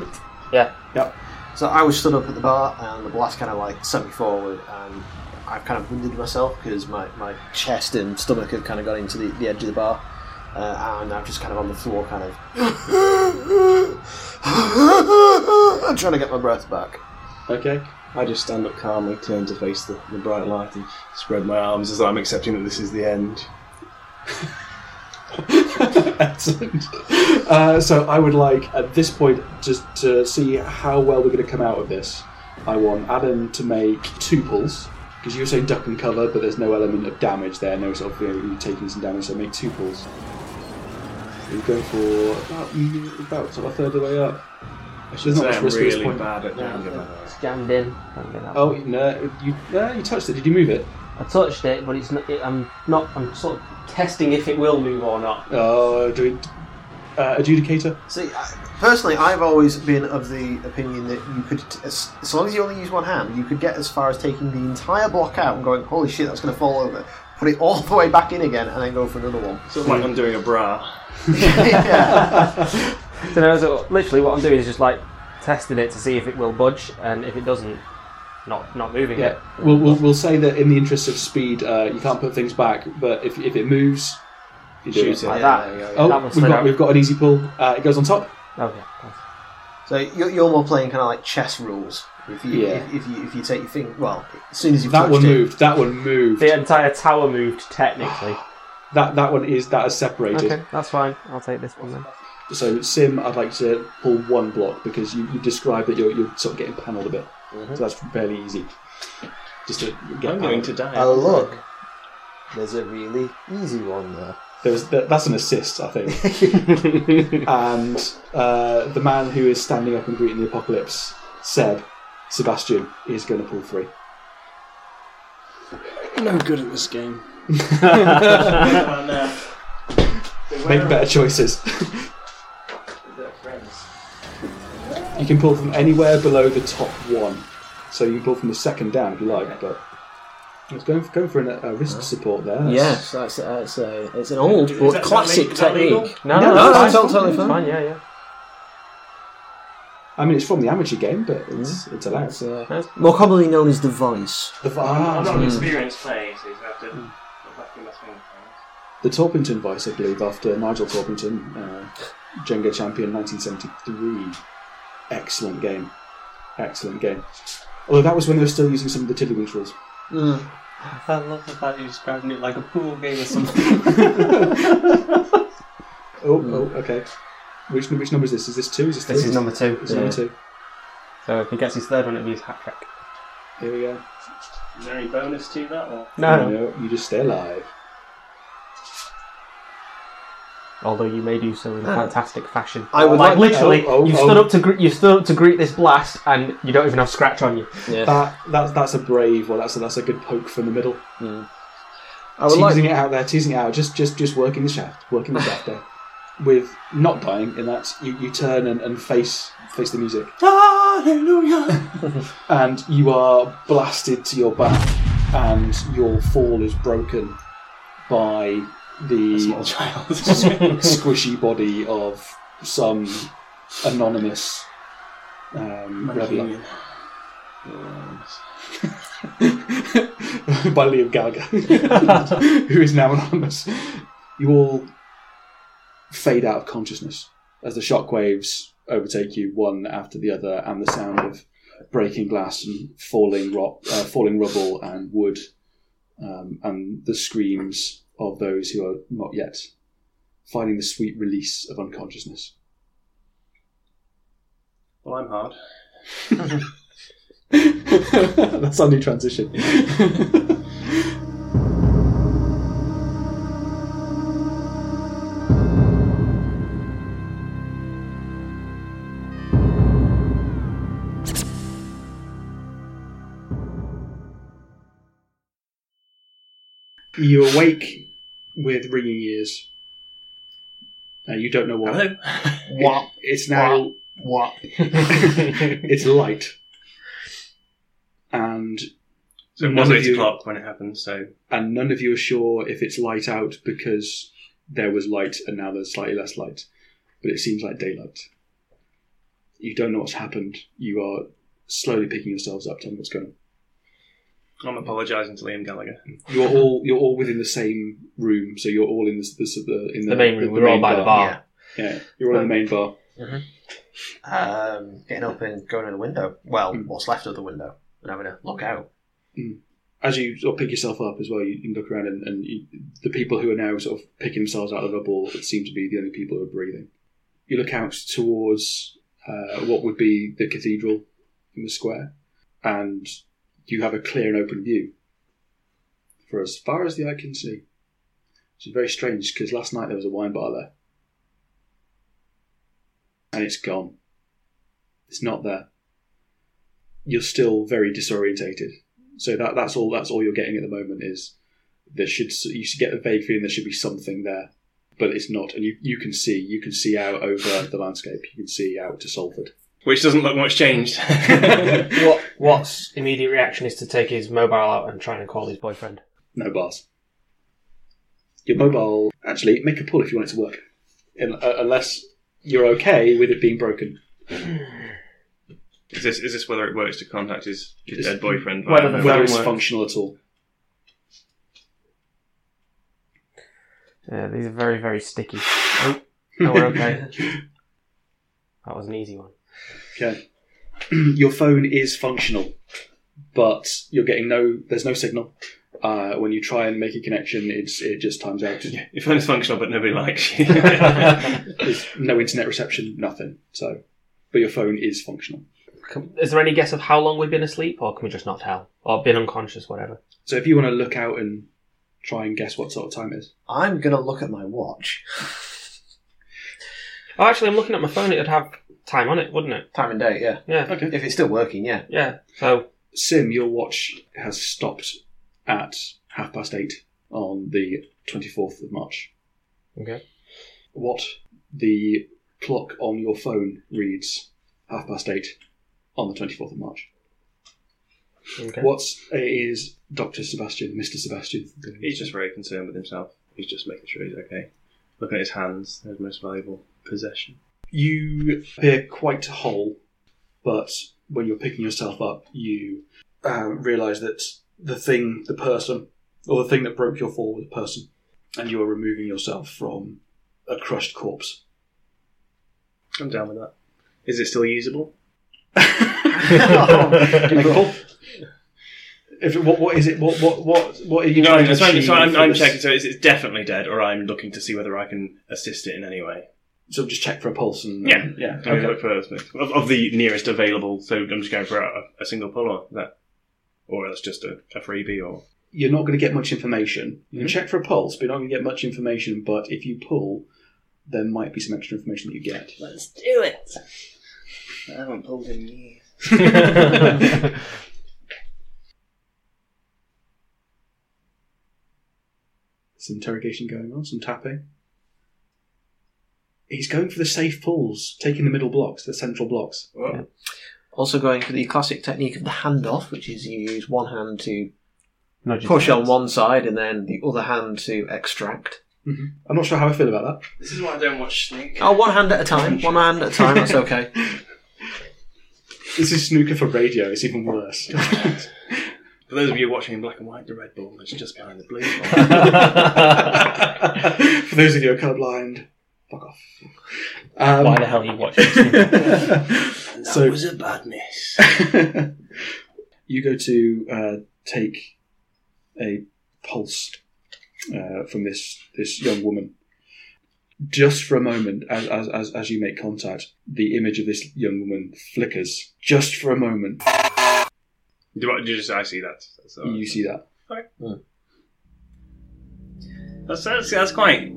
yeah. Yep. So I was stood up at the bar, and the blast kind of like sent me forward, and I've kind of winded myself because my, my chest and stomach have kind of gone into the, the edge of the bar, uh, and I'm just kind of on the floor, kind of. I'm [LAUGHS] trying to get my breath back. Okay. I just stand up calmly, turn to face the, the bright light, and spread my arms as I'm accepting that this is the end. [LAUGHS] Excellent. Uh, so I would like at this point just to see how well we're going to come out of this. I want Adam to make two pulls because you were saying duck and cover, but there's no element of damage there. No sort of you know, taking some damage. So make two pulls. You go for about about sort of a third of the way up. I should There's not much I'm risk at this point. bad at Yeah, danger, by the way. it's jammed in. Can't get. Oh no, you no, you touched it. Did you move it? I touched it, but it's not. It, I'm not. I'm sort of testing if it will move or not. Uh, do it. Uh, adjudicator. See, I, personally, I've always been of the opinion that you could, as, as long as you only use one hand, you could get as far as taking the entire block out and going, "Holy shit, that's going to fall over." Put it all the way back in again, and then go for another one. Sort of like undoing a bra. [LAUGHS] yeah. So, no, so literally, what I'm doing is just like testing it to see if it will budge, and if it doesn't, not not moving Yeah, it. we'll, we'll, we'll say that in the interest of speed, uh, you can't put things back, but if, if it moves, you Shoot it. Like Yeah, that. there you go, yeah. Oh, That we've got, out. we've got an easy pull. Uh, it goes on top. Okay. So you're, you're more playing kind of like chess rules. If you, Yeah. if, if you if you take your thing, well, as soon as you've That touched one it, moved. That one moved. The entire tower moved technically. [SIGHS] That that one is that is separated. okay, that's fine. I'll take this one then. So Sim, I'd like to pull one block because you, you described that you're, you're sort of getting panelled a bit. Mm-hmm. So that's fairly easy. Just to get I'm going to die. Oh look, there's a really easy one there. There's, that, that's an assist, I think. [LAUGHS] and uh, the man who is standing up and greeting the apocalypse, Seb, Sebastian, is going to pull three. no good at this game. [LAUGHS] Make better choices. [LAUGHS] you can pull from anywhere below the top one. So you can pull from the second down if you like, but it's going for, going for an, a wrist support there. That's- Yes, that's that's a it's an old Is but that classic is that legal? technique. No, No, no, no, that's it's fine. totally It's fine. fine. Yeah, yeah. I mean, it's from the amateur game, but it's it's allowed. It's uh, That's- more commonly known as the vice. The, I'm ah, not an experienced player, so you have to look back in my swing. the Torpington Vice, I believe, after Nigel Torpington, uh, Jenga champion 1973. Excellent game. Excellent game. Although that was when they were still using some of the Tiddlywinks rules. I love the fact you're describing it like a pool game or something. [LAUGHS] Oh, hmm. oh, okay. Which which number is this? Is this two? Is this three? This is number two. It's number two. So if he gets his third one, it'll be his hat trick. Here we go. Is there any bonus to that? Or? No, No, you just stay alive. Although you may do so in Ah. fantastic fashion. I would like like- literally, oh, oh, you oh. stood up to gre- you stood up to greet this blast, and you don't even have scratch on you. Yeah. That that's that's a brave. Well, that's a, that's a good poke from the middle. I would teasing like. it out there, teasing it out. Just just just working the shaft, working the shaft there. [LAUGHS] With not dying in that you, you turn and, and face face the music. [LAUGHS] Hallelujah! [LAUGHS] and you are blasted to your back, and your fall is broken by the Small child. [LAUGHS] squishy body of some anonymous um, [LAUGHS] by Liam Gallagher, [LAUGHS] who is now anonymous. You all fade out of consciousness as the shockwaves overtake you one after the other, and the sound of breaking glass and falling rock, uh, falling rubble and wood, um, and the screams of those who are not yet finding the sweet release of unconsciousness. well, I'm hard. [LAUGHS] That's our new transition. you awake with ringing ears. Uh, you don't know what. Hello. [LAUGHS] What? It's now. What? [LAUGHS] it's light. And So it None was of eight you- o'clock when it happened. So and none of you are sure if it's light out because there was light and now there's slightly less light. But it seems like daylight. You don't know what's happened. You are slowly picking yourselves up. Tell me what's going on. I'm apologising to Liam Gallagher. You're all you're all within the same room, so you're all in the, the, the in the, The main room. We're all main by the bar. Yeah, you're all in the main bar. Um, getting up and going to the window. Well, Hmm. what's left of the window, and having a look out. As you sort of pick yourself up as well, you can look around and, and you, the people who are now sort of picking themselves out of the rubble seem to be the only people who are breathing. You look out towards uh, what would be the cathedral in the square, and you have a clear and open view for as far as the eye can see. Which is very strange because last night there was a wine bar there, and it's gone. It's not there. You're still very disorientated So that that's all that's all you're getting at the moment is there should you should get a vague feeling there should be something there, but it's not, and you, you can see you can see out over the landscape. You can see out to Salford. Which doesn't look much changed. [LAUGHS] [LAUGHS] What Watt's immediate reaction is to take his mobile out and try and call his boyfriend. No bars. Your mobile actually make a pull if you want it to work, In, uh, unless you're okay with it being broken. is this is this whether it works to contact his, his dead boyfriend? via Whether the? Whether it's works. functional at all. Yeah, these are very very sticky. Oh, no, we're okay. [LAUGHS] That was an easy one. Okay. [CLEARS THROAT] Your phone is functional, but you're getting no. There's no signal. Uh, when you try and make a connection, it's it just times out. Your phone is functional, but nobody likes you. [LAUGHS] There's no internet reception, nothing. So, but your phone is functional. Is there any guess of how long we've been asleep, or can we just not tell, or been unconscious, whatever? So, if you want to look out and try and guess what sort of time it is, I'm going to look at my watch. Oh, actually, I'm looking at my phone. It'd have time on it, wouldn't it? Time and date, yeah. Yeah, okay. If it's still working, yeah. yeah. So Sim, your watch has stopped at half past eight on the 24th of March. okay. What the clock on your phone reads half past eight on the 24th of March. Okay. What's is Dr. Sebastian, Mr. Sebastian? he's just very concerned with himself. He's just making sure he's okay. Looking at his hands, his most valuable possession. You appear quite whole, but when you're picking yourself up, you uh, realise that the thing, the person, or the thing that broke your fall was a person, and you are removing yourself from a crushed corpse. I'm down with that. Is it still usable? Make a call. If, what, what is it? What what what what are you No, trying to so I'm, achieve so I'm, for I'm this? checking. So it's, it's definitely dead, or I'm looking to see whether I can assist it in any way. So just check for a pulse and Yeah. yeah. Okay. Okay. Look first of, of the nearest available. So I'm just going for a, a single pull, or that, or that's just a, a freebie, or You're not going to get much information. You can Mhm. check for a pulse, but you're not going to get much information. But if you pull, there might be some extra information that you get. let's do it. I haven't pulled in years. [LAUGHS] Some interrogation going on, some tapping. He's going for the safe pulls, taking the middle blocks, the central blocks. Well, Also going for the classic technique of the handoff, which is you use one hand to Nudge push on one side and then the other hand to extract. Mm-hmm. I'm not sure how I feel about that. This is why I don't watch snooker. Oh, one hand at a time. [LAUGHS] One hand at a time. That's [LAUGHS] okay. This is snooker for radio. It's even worse. [LAUGHS] For those of you watching in black and white, the red ball is just behind the blue ball. for those of you who are colourblind, fuck off. Um, Why the hell are you watching? this? and [LAUGHS] that So- was a bad miss. [LAUGHS] you go to uh, take a pulse uh, from this this young woman. Just for a moment, as, as, as, as you make contact, the image of this young woman flickers. Just for a moment, do I do you just I see that? That's, you see that. that's, that's that's quite.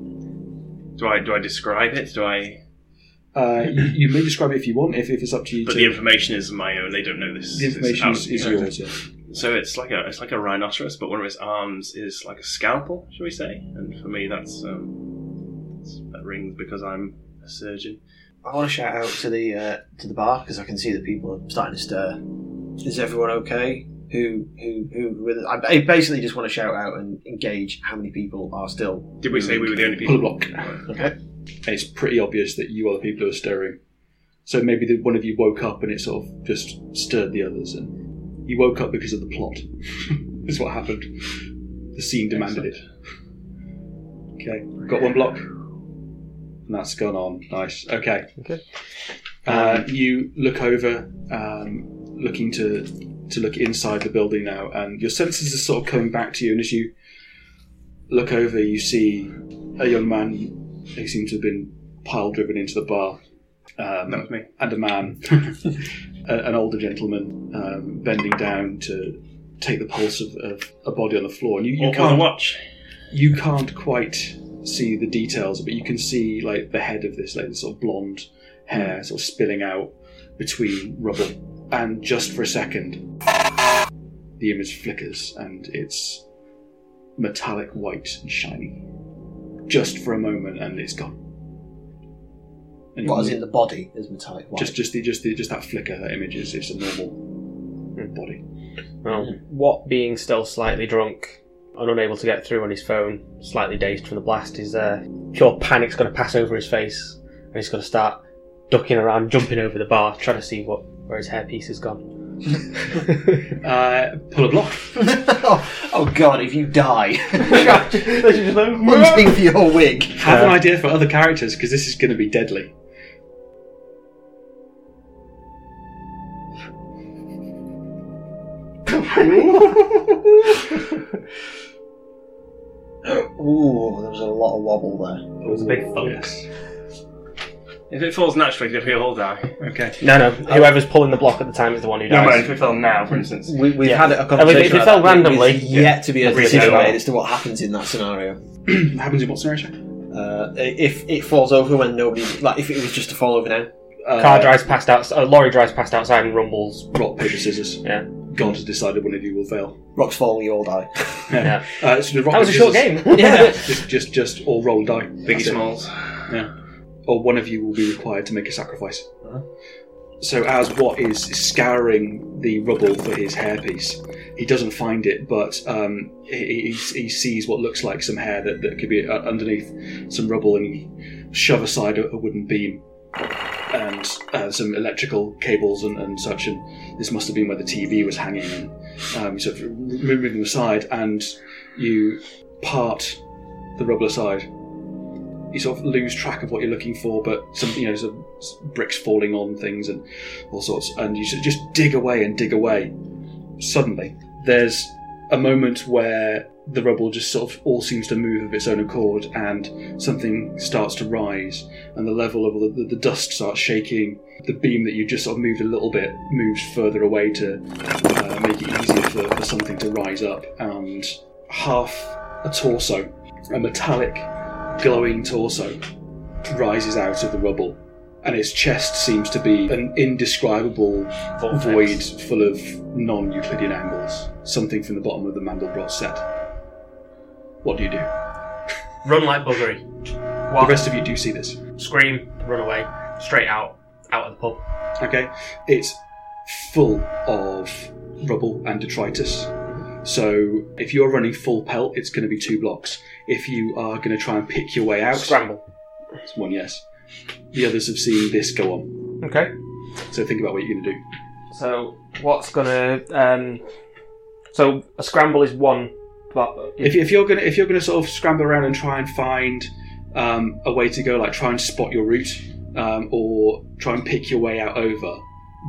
Do I do I describe it? Do I? Uh, you, you may describe it if you want, if, if it's up to you. But to, the information is my own. They don't know this. the information out- is, is yours. Yeah. So it's like a it's like a rhinoceros, but one of its arms is like a scalpel, shall we say? And for me, that's um, that rings because I'm a surgeon. I want to shout out to the uh, to the bar because I can see that people are starting to stir. Is everyone okay? Who who who? who I I basically just want to shout out and engage how many people are still. Did we say we were the only Pull a people? block. Okay. and it's pretty obvious that you are the people who are stirring. So maybe the, one of you woke up and it sort of just stirred the others, and you woke up because of the plot. [LAUGHS] is what happened. The scene demanded it. Okay, got one block, and that's gone on. Nice. Okay. Okay. Uh, you look over, um, looking to to look inside the building now, and your senses are sort of coming back to you. And as you look over, you see a young man who seems to have been pile driven into the bar, um, That was me. and a man, [LAUGHS] a- an older gentleman, um, bending down to take the pulse of, of a body on the floor. And you, you Or, or the can't watch. you can't quite see the details, but you can see like the head of this, like this sort of blonde hair, sort of spilling out between rubble. And just for a second, the image flickers and it's metallic white and shiny. Just for a moment, and it's gone. And What you- is in the body is metallic white. just just the just the just that flicker that image is, is a normal Hmm. body. Well, Watt being still slightly drunk and unable to get through on his phone, slightly dazed from the blast, his uh, pure panic's going to pass over his face, and he's going to start ducking around, jumping over the bar, trying to see what where his hairpiece has gone. [LAUGHS] Uh, pull a block. oh, [LAUGHS] oh god, if you die. [LAUGHS] Hunting Hunting for your wig. Have Uh, an idea for other characters because this is going to be deadly. Ooh, there was a lot of wobble there. It was a big thunk. Yes. If it falls naturally, we all die. Okay. No, no. Whoever's pulling the block at the time is the one who dies. No, but dies. if it fell now, for instance. We, we've Yeah. had a I mean, conversation. if it about fell that. randomly, There's yet to be a Agreed. decision Yeah. made as to what happens in that scenario. [CLEARS THROAT] happens in what scenario? sorry? Uh, if it falls over when nobody, like if it was just to fall over now, Uh, Car drives past out. Uh, lorry drives past outside and rumbles. rock paper scissors. Yeah. God has decided one of you will fail. rocks fall, you all die. [LAUGHS] Yeah. Uh, so the rock That was a paper short scissors- game. [LAUGHS] Yeah. Just, just, just all roll die. Biggie That's it. Smalls. Yeah. Or one of you will be required to make a sacrifice. Uh-huh. So as Watt is scouring the rubble for his hairpiece, he doesn't find it, but um, he, he, he sees what looks like some hair that, that could be uh, underneath some rubble, and shove aside a, a wooden beam and uh, some electrical cables and, and such, and this must have been where the TV was hanging. And um, sort of moving them aside, and you part the rubble aside you sort of lose track of what you're looking for, but some you know some bricks falling on things and all sorts, and you just dig away and dig away. Suddenly, there's a moment where the rubble just sort of all seems to move of its own accord, and something starts to rise, and the level of the, the dust starts shaking. The beam that you just sort of moved a little bit moves further away to uh, make it easier for, for something to rise up, and half a torso, a metallic glowing torso rises out of the rubble, and its chest seems to be an indescribable Vortex. void full of non Euclidean angles, something from the bottom of the Mandelbrot set. What do you do? Run like buggery. The rest of you do see this. Scream. Run away. Straight out. Out of the pub. Okay, it's full of rubble and detritus. So if you're running full pelt, it's going to be two blocks. If you are going to try and pick your way out, Scramble. it's one yes. The others have seen this go on, Okay. so think about what you're going to do. So what's gonna um? So a scramble is one, but If, if you're gonna if you're gonna sort of scramble around and try and find um, a way to go, like try and spot your route, um, or try and pick your way out over,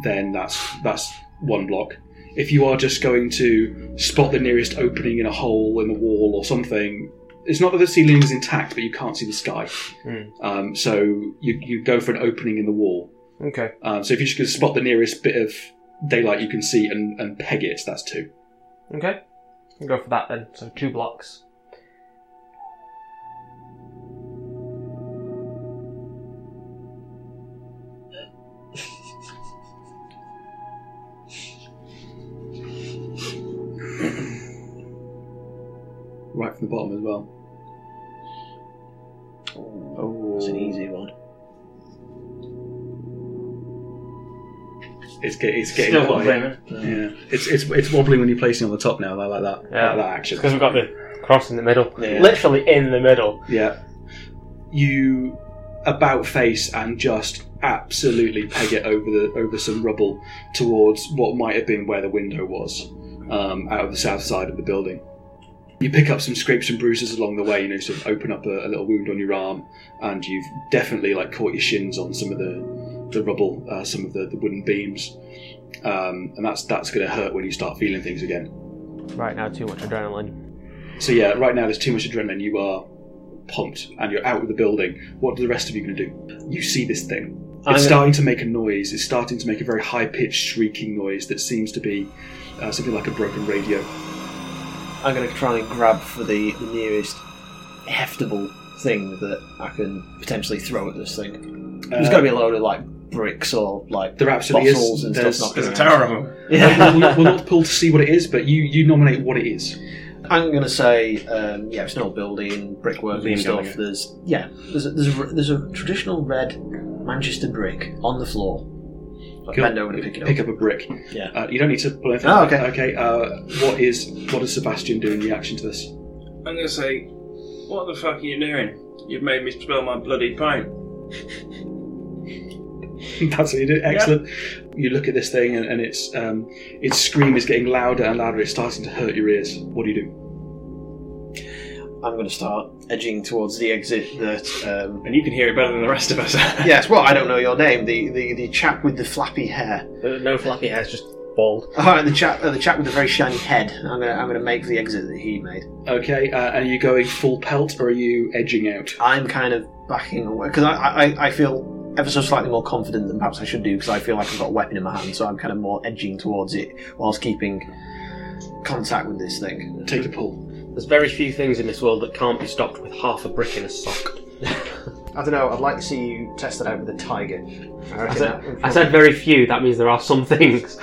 then that's that's one block. If you are just going to spot the nearest opening in a hole in the wall or something, it's not that the ceiling is intact, but you can't see the sky. Hmm. Um, so you you go for an opening in the wall. okay. Um, so if you just can spot the nearest bit of daylight you can see and, and peg it, that's two. Okay. I'll go for that then. So two blocks. Right from the bottom as well. Oh, that's an easy one. It's, get, it's getting Still quite- wobbling. Yeah, it's it's it's wobbling when you're placing on the top now. I like that. I Yeah. like that action. Because we've got the cross in the middle. Yeah. Literally in the middle. Yeah, you about face and just absolutely peg it over the over some rubble towards what might have been where the window was, um, out of the south side of the building. You pick up some scrapes and bruises along the way. You know, sort of open up a, a little wound on your arm, and you've definitely like caught your shins on some of the the rubble, uh, some of the, the wooden beams, um, and that's that's going to hurt when you start feeling things again. Right now, too much adrenaline. So yeah, right now there's too much adrenaline. You are pumped, and you're out of the building. What are the rest of you going to do? You see this thing. It's I'm- starting to make a noise. It's starting to make a very high-pitched shrieking noise that seems to be uh, something like a broken radio. I'm going to try and grab for the, the nearest heftable thing that I can potentially throw at this thing. There's got to be a load of like bricks or like There absolutely bottles is. and There's- stuff There's a tower of them. Yeah. we'll, we'll not pull to see what it is, but you, you nominate what it is. I'm going to say, um, yeah, it's an old building, brickwork and stuff. There's, yeah, there's a, there's a there's a traditional red Manchester brick on the floor. I Go- bend over to pick it up. Pick up a brick. Yeah. Uh, you don't need to pull anything. Oh, okay. Okay. Uh, what is what does Sebastian do in reaction to this? I'm gonna say, what the fuck are you doing? You've made me spill my bloody pint. [LAUGHS] That's what you do. Excellent. You look at this thing, and, and its um, its scream is getting louder and louder. It's starting to hurt your ears. What do you do? I'm going to start edging towards the exit that. Um, And you can hear it better than the rest of us. [LAUGHS] yes, well, I don't know your name. The, the, the chap with the flappy hair. Uh, No flappy hair, it's just bald. All right, the chap, uh, the chap with the very shiny head. I'm going to I'm going to make the exit that he made. Okay. Uh, and are you going full pelt, or are you edging out? I'm kind of backing away because I, I I feel ever so slightly more confident than perhaps I should do because I feel like I've got a weapon in my hand, so I'm kind of more edging towards it whilst keeping contact with this thing. Take a pull. There's very few things in this world that can't be stopped with half a brick in a sock. [LAUGHS] I don't know. I'd like to see you test it out with a tiger. I, I said, I said very few, that means there are some things.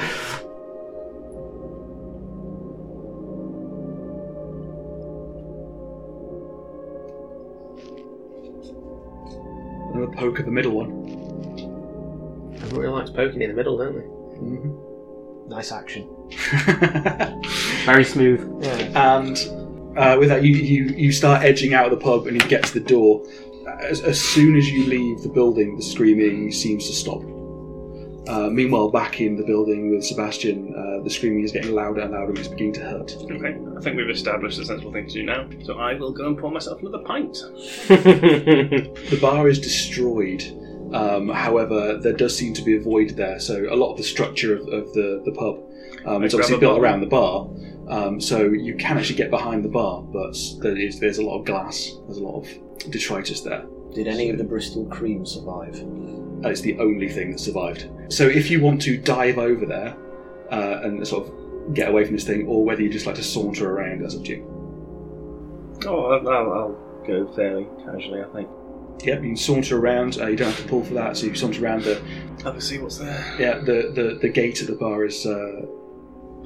Another poke at the middle one. Everybody likes poking in the middle, don't they? Mm-hmm. nice action. [LAUGHS] Very smooth. Yeah. and uh, with that, you, you you start edging out of the pub, and you get to the door. As, as soon as you leave the building, the screaming seems to stop. Uh, meanwhile, back in the building with Sebastian, uh, the screaming is getting louder and louder, and it's beginning to hurt. okay, I think we've established the sensible thing to do now. So I will go and pour myself another pint. [LAUGHS] The bar is destroyed. Um, however, there does seem to be a void there, so a lot of the structure of, of the, the pub um, is obviously built bottle. around the bar. Um, so you can actually get behind the bar, but there is, there's a lot of glass, there's a lot of detritus there. Did any of the Bristol cream survive? And it's the only thing that survived. So if you want to dive over there uh, and sort of get away from this thing, or whether you just like to saunter around, that's up to you. Oh, I'll, I'll, I'll go fairly casually, I think. Yep, you can saunter around. Uh, you don't have to pull for that, so you saunter around the Have a see what's there. Yeah, the, the, the gate at the bar is, uh,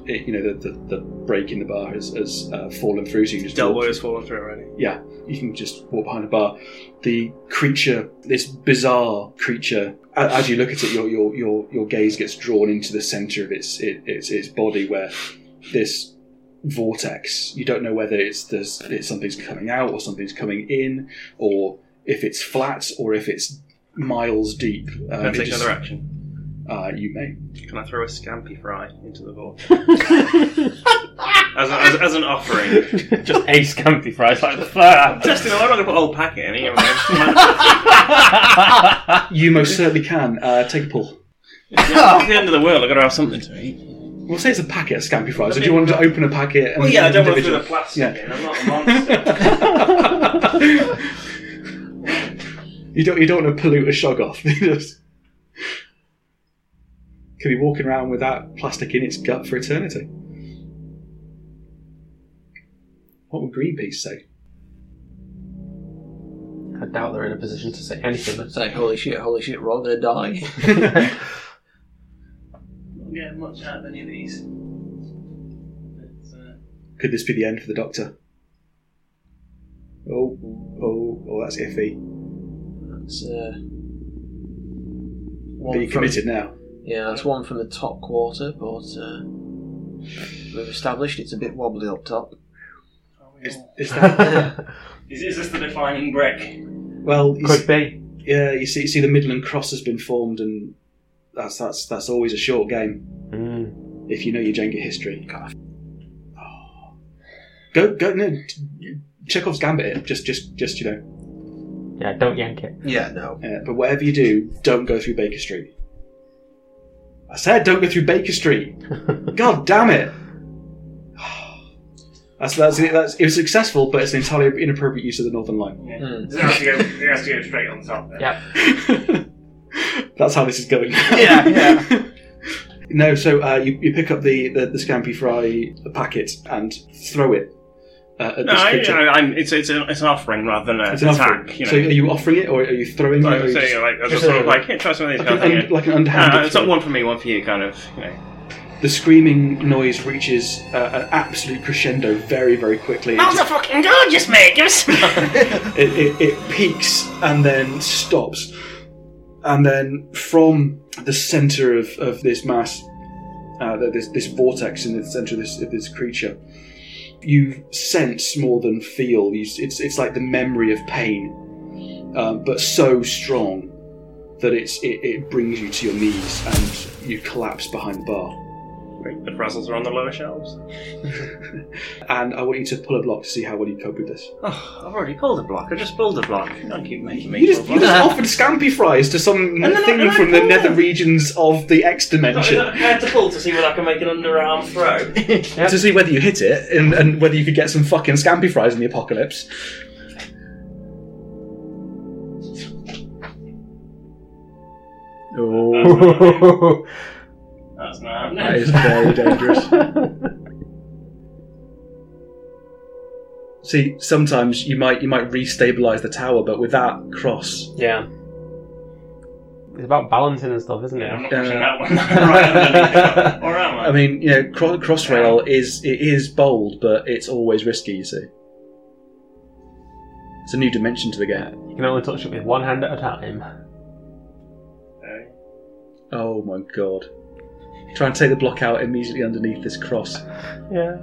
it, you know, the, the, the break in the bar has, has uh, fallen through, so you just Delboy has fallen through already. yeah, you can just walk behind the bar. The creature, this bizarre creature, as you look at it, your your your, your gaze gets drawn into the center of its it, its its body, where this vortex. You don't know whether it's there's it's something's coming out or something's coming in, or if it's flat or if it's miles deep. Um, Can I take just- another action? Uh, you may. Can I throw a scampi fry into the vault? [LAUGHS] as, a, as, as an offering. [LAUGHS] Just a scampi fries like the fire. Just, you know, I'm not going to put a whole packet in. You [LAUGHS] know, You most certainly can. Uh, take a pull. at the end of the world, I've got to have something to eat. We'll say it's a packet of Scampi fries. Or do you want to open a packet? And Well, yeah, I don't want to throw the plastic Yeah. in. I'm not a monster. you don't. You don't want to pollute a shoggoth. You just- Could be walking around with that plastic in its gut for eternity. What would Greenpeace say? I doubt they're in a position to say anything. It's like, holy shit, holy shit, we're all gonna die. [LAUGHS] Not getting much out of any of these. It's, uh, Could this be the end for the Doctor? Oh, oh, oh! That's iffy. That's, uh, Are one you from- committed now? Yeah, that's one from the top quarter, but uh, we've established it's a bit wobbly up top. Is, is that [LAUGHS] is, is this the defining brick? well? you Could see- be. Yeah, you see, you see, the Midland Cross has been formed, and that's that's that's always a short game Mm. if you know your Jenga history. Oh. Go go no, t- Chekhov's gambit. It just just just you know. Yeah, don't yank it. Yeah, no. Uh, but whatever you do, don't go through Baker Street. I said don't go through Baker Street. [LAUGHS] God damn it! That's that's it that's it was successful, but it's an entirely inappropriate use of the Northern Line. Yeah. Mm. Does it have to go? It has to go straight on top there. Yep. [LAUGHS] That's how this is going. [LAUGHS] Yeah, yeah. no, so uh, you, you pick up the, the, the Scampi Fry packet and throw it uh, at No, this I. I, I'm, it's it's an, it's an offering rather than a, It's an attack. offering. You know. So are you offering it, or are you throwing it? So or I are was you saying, just- like, I was just sort of like, here, try some of these like, kind an of un- like an yeah. underhanded Uh, it's not one for me, one for you, kind of. You know. The screaming noise reaches uh, an absolute crescendo very, very quickly. Smells are fucking gorgeous, mate. Give us. [LAUGHS] it, it, it peaks and then stops. And then from the center of, of this mass, uh, this, this vortex in the center of this, of this creature, you sense more than feel. You, it's, it's like the memory of pain, um, but so strong that it's, it, it brings you to your knees and you collapse behind the bar. Wait, the Frazzles are on the lower shelves. [LAUGHS] And I want you to pull a block to see how well you cope with this. Oh, I've already pulled a block. I just pulled a block. Don't keep making me You just, pull you blocks. just offered scampi fries to some then I- thing and I from the pulled. nether regions of the X Is dimension that fair to pull to see whether I can make an underarm throw? [LAUGHS] to see whether you hit it and, and whether you could get some fucking scampi fries in the apocalypse. [LAUGHS] Oh, That's not that is very dangerous. [LAUGHS] See, sometimes you might you might restabilize the tower, but with that cross, Yeah. It's about balancing and stuff, isn't it? I'm not Uh, that one [LAUGHS] right underneath it. Or am I? I mean, you know, cro- crossrail is it is bold, but it's always risky. You see, it's a new dimension to the game. You can only touch it with one hand at a time. Okay. Oh my god! Try and take the block out immediately underneath this cross. Yeah.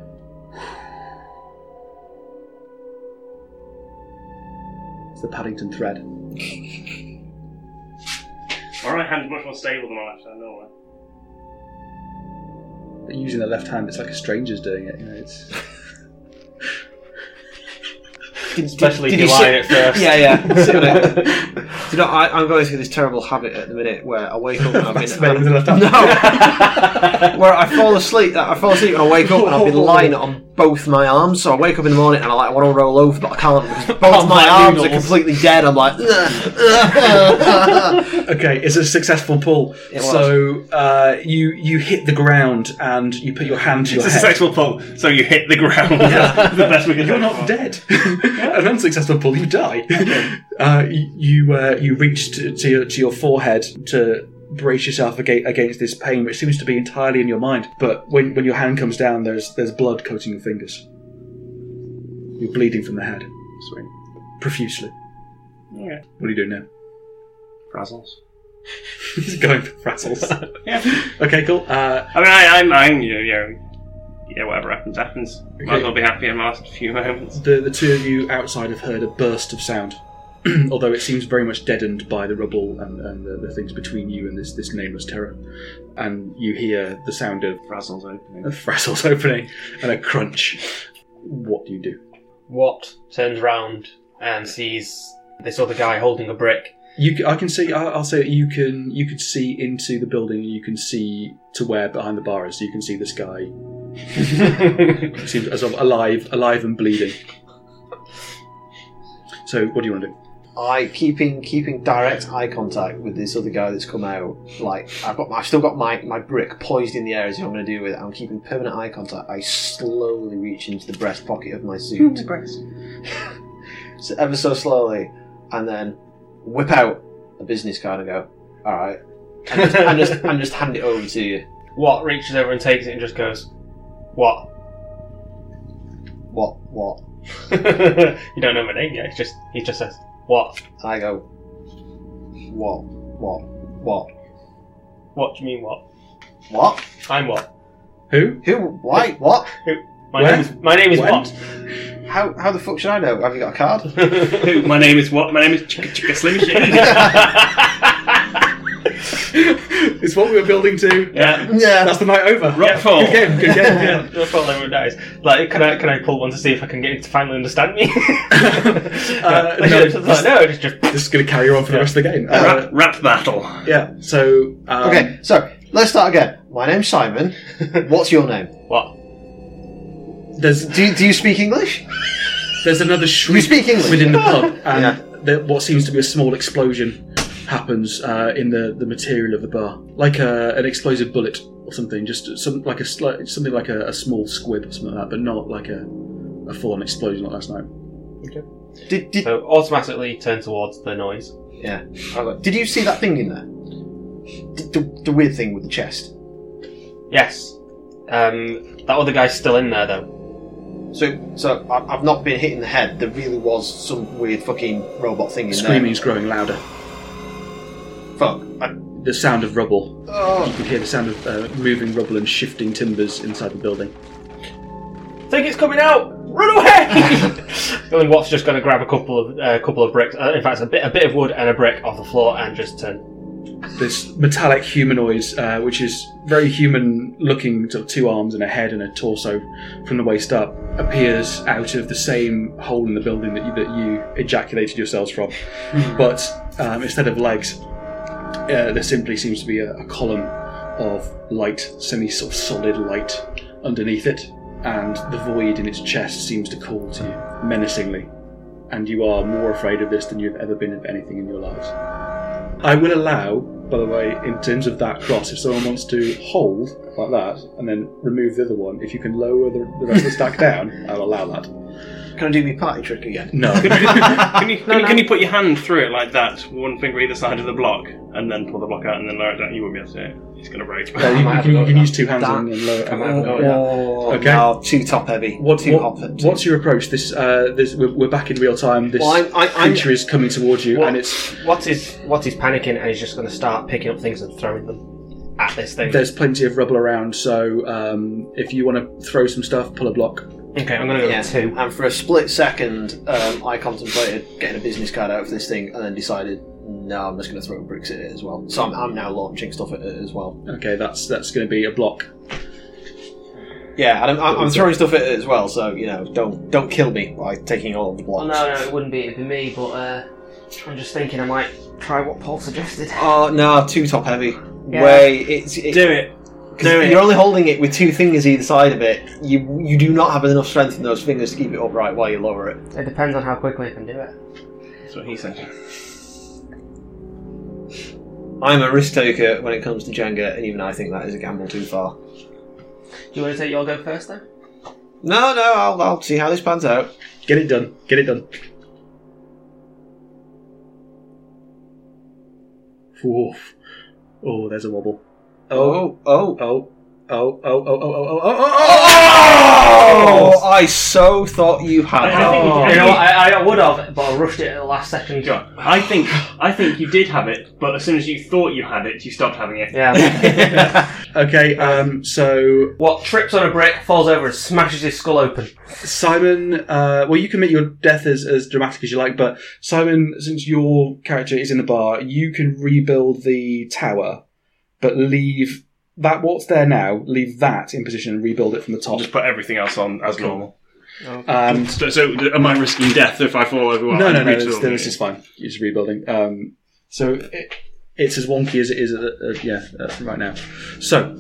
It's the Paddington thread. [LAUGHS] My right hand's much more stable than my left hand, normally. But using the left hand, it's like a stranger's doing it. You know, it's [LAUGHS] Did, Especially did if you sit- line it first. Yeah, yeah. [LAUGHS] sit on. [LAUGHS] Do you know, I, I'm going through this terrible habit at the minute where I wake up and I've been Masturbating with the left hand. No, [LAUGHS] where I fall asleep. I fall asleep and I wake up and I've been lying on both my arms. So I wake up in the morning and I like want to roll over, but I can't because both my my arms are completely dead. I'm like, okay. It's a successful pull. It. So uh, you you hit the ground and you put your hand to your It's a head. successful pull, so you hit the ground. the best we can You're not for. dead. An unsuccessful pull, you die. [LAUGHS] [LAUGHS] Uh, you uh, you reach to, to, your, to your forehead to brace yourself against this pain, which seems to be entirely in your mind. But when, when your hand comes down, there's there's blood coating your fingers. You're bleeding from the head Sweet. profusely. What are you doing now? Frazzles. [LAUGHS] He's going for frazzles. Yeah. okay, cool. Uh, I mean, I, I'm, I'm, you know, you know, yeah, whatever happens, happens. Might as well be happy in my last few moments. the the two of you outside have heard a burst of sound, [CLEARS THROAT] although it seems very much deadened by the rubble and, and the, the things between you and this, this nameless terror. And you hear the sound of Frazzles opening. a frazzles [LAUGHS] opening and a crunch. What do you do? Watt turns round and sees this other guy holding a brick. You, c- I can see. I- I'll say you can. You could see into the building. You can see to where behind the bar is. So you can see this guy. Seems as of alive, alive and bleeding. So, what do you want to do? I keeping keeping direct eye contact with this other guy that's come out. Like I've got, I've still got my, my brick poised in the air as I'm going to do with it. I'm keeping permanent eye contact. I slowly reach into the breast pocket of my suit, breast. [LAUGHS] so ever so slowly, and then whip out a business card and go, "All right," and just, and just, [LAUGHS] and just hand it over to you. Watt reaches over and takes it and just goes, What? What? What? [LAUGHS] you don't know my name yet. It's just he just says, What? And I go, "What? What? What? What do you mean what? What? I'm what? Who? Who? Why? What? My Where? name is my name is When? what? How? How the fuck should I know? Have you got a card?" [LAUGHS] Who? My name is what? My name is Chicka Chicka Slim Shady. [LAUGHS] [LAUGHS] it's what we were building to. yeah. yeah. That's the night over. Rockfall. Good game. Good game. Yeah, Yeah. no. Everyone dies. Like, can I can I pull one to see if I can get it to finally understand me? [LAUGHS] [LAUGHS] Uh, Like, no, it's just like, no, it's just This is going to carry on for the rest of the game. Uh, rap, rap battle. yeah. So um, Okay, so let's start again. My name's Simon. What's your name? what? there's Do you, do you speak English? there's another shriek speak English? within the pub, and Yeah. there, what seems to be a small explosion happens uh, in the, the material of the bar, like a, an explosive bullet or something. Just some like a slight, something like a, a small squib or something like that, but not like a, a full-on explosion like last night. Okay. Did did So automatically turn towards the noise. yeah? Like, Did you see that thing in there? The, the, the weird thing with the chest. Yes. Um, that other guy's still in there though. So so I, I've not been hit in the head. There really was some weird fucking robot thing in Screaming is growing louder. Fuck. I, The sound of rubble. You oh. can hear the sound of uh, moving rubble and shifting timbers inside the building. think it's coming out. Run away! [LAUGHS] Billy Watt's just going to grab a couple of uh, couple of bricks. Uh, in fact, a bit a bit of wood and a brick off the floor and just turn. This metallic humanoid, uh, which is very human-looking, sort of two arms and a head and a torso from the waist up, appears out of the same hole in the building that you, that you ejaculated yourselves from. but um, instead of legs, uh, there simply seems to be a, a column of light, semi sort of solid light underneath it, and the void in its chest seems to call to you menacingly. And you are more afraid of this than you've ever been of anything in your lives. I will allow, by the way, in terms of that cross, if someone wants to hold like that and then remove the other one, if you can lower the, the rest of the stack [LAUGHS] down, I'll allow that. Can I do my party trick again? No. [LAUGHS] can, you, can, you, can you [LAUGHS] put your hand through it like that, one finger either side of the block, and then pull the block out and then lower it down? You won't be able to do it. It's going to break. Uh, you, might you can, you can use two hands that. and and lower. it. might have to go with Oh, Okay. no, too top heavy. What, too what- hop. too- what's your approach? This, uh, this we're, we're back in real time. This Well, I'm- I- I'm- creature is coming towards you, What- and it's What is what is panicking and he's just going to start picking up things and throwing them at this thing. there's plenty of rubble around. So um, if you want to throw some stuff, pull a block. Okay, I'm going to go Yeah, with two. and for a split second, um, I contemplated getting a business card out of this thing, and then decided, no, I'm just going to throw bricks at it as well. So I'm, I'm now launching stuff at it as well. Okay, that's that's going to be a block. Yeah, and I'm, I'm, I'm throwing stuff at it as well. So you know, don't don't kill me by taking all of the Well, blocks. no, no, it wouldn't be. It'd be me. But uh, I'm just thinking I might try what Paul suggested. Oh no, too top heavy. Yeah. Way it's it, Do it. 'Cause. You're only holding it with two fingers either side of it. You you do not have enough strength in those fingers to keep it upright while you lower it. It depends on how quickly you can do it. That's what he said. I'm a risk taker when it comes to Jenga, and even I think that is a gamble too far. Do you want to take your go first then? No, no, I'll, I'll see how this pans out. Get it done. Get it done. Oof. Oh, there's a wobble. Oh, oh, oh, oh, oh, oh, oh, oh, oh, oh, oh, Oh, oh! I so thought you had I- I that. think- Oh, I you know, what, I, I would have, but I rushed it at the last second. John, I think I think you did have it, but as soon as you thought you had it, you stopped having it. Yeah. Okay, um, so what trips on a brick, falls over, and smashes his skull open. Simon, uh, well, you can make your death as, as dramatic as you like, but Simon, since your character is in the bar, you can rebuild the tower, but leave that what's there now, leave that in position and rebuild it from the top. just put everything else on as normal. Um, So, so am I risking death if I fall over? while no, no, no, this, this is fine. You're just rebuilding. Um, so it, it's as wonky as it is, uh, uh, yeah, uh, right now. So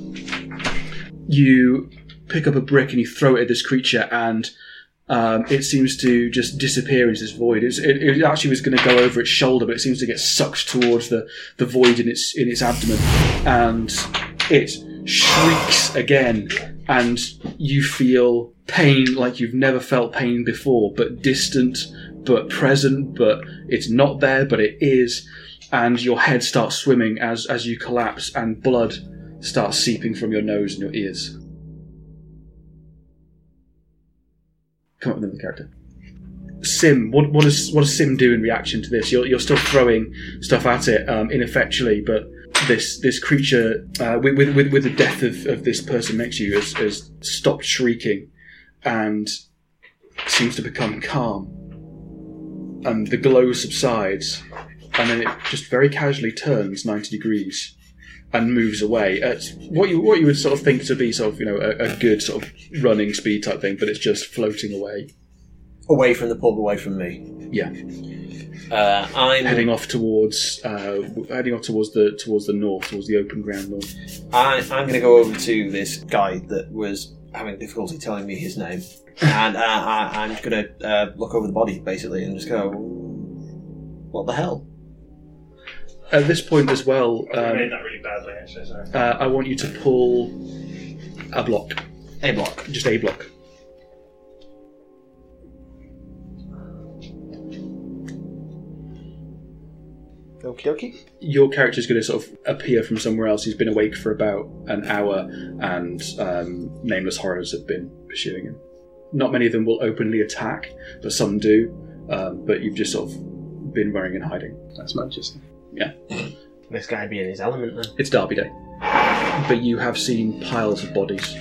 you pick up a brick and you throw it at this creature, and um, it seems to just disappear into this void. It, it actually was going to go over its shoulder, but it seems to get sucked towards the, the void in its in its abdomen, and it shrieks again, and you feel pain like you've never felt pain before, but distant, but present, but it's not there, but it is, and your head starts swimming as as you collapse, and blood starts seeping from your nose and your ears. Come up with another character. Sim, what, what does what does Sim do in reaction to this? You're, you're still throwing stuff at it um, ineffectually, but this this creature, uh, with, with with the death of, of this person next to you, has, has stopped shrieking and seems to become calm. And the glow subsides, and then it just very casually turns ninety degrees and moves away at what you what you would sort of think to be sort of you know a, a good sort of running speed type thing, but it's just floating away. away from the pub, away from me. Yeah, Uh, I'm heading off towards uh, heading off towards the towards the north, towards the open ground north. I, I'm going to go over to this guy that was having difficulty telling me his name, [LAUGHS] and uh, I, I'm just going to uh, look over the body basically and just go, "What the hell?" at this point as well, um, made that really badly. Actually, sorry. uh, I want you to pull a block, A block. just a block. Okie dokie. Your character's going to sort of appear from somewhere else. He's been awake for about an hour, and um, nameless horrors have been pursuing him. Not many of them will openly attack, but some do. Um, but you've just sort of been running and hiding. That's Manchester. This guy be in his element then. It's Derby Day, but you have seen piles of bodies,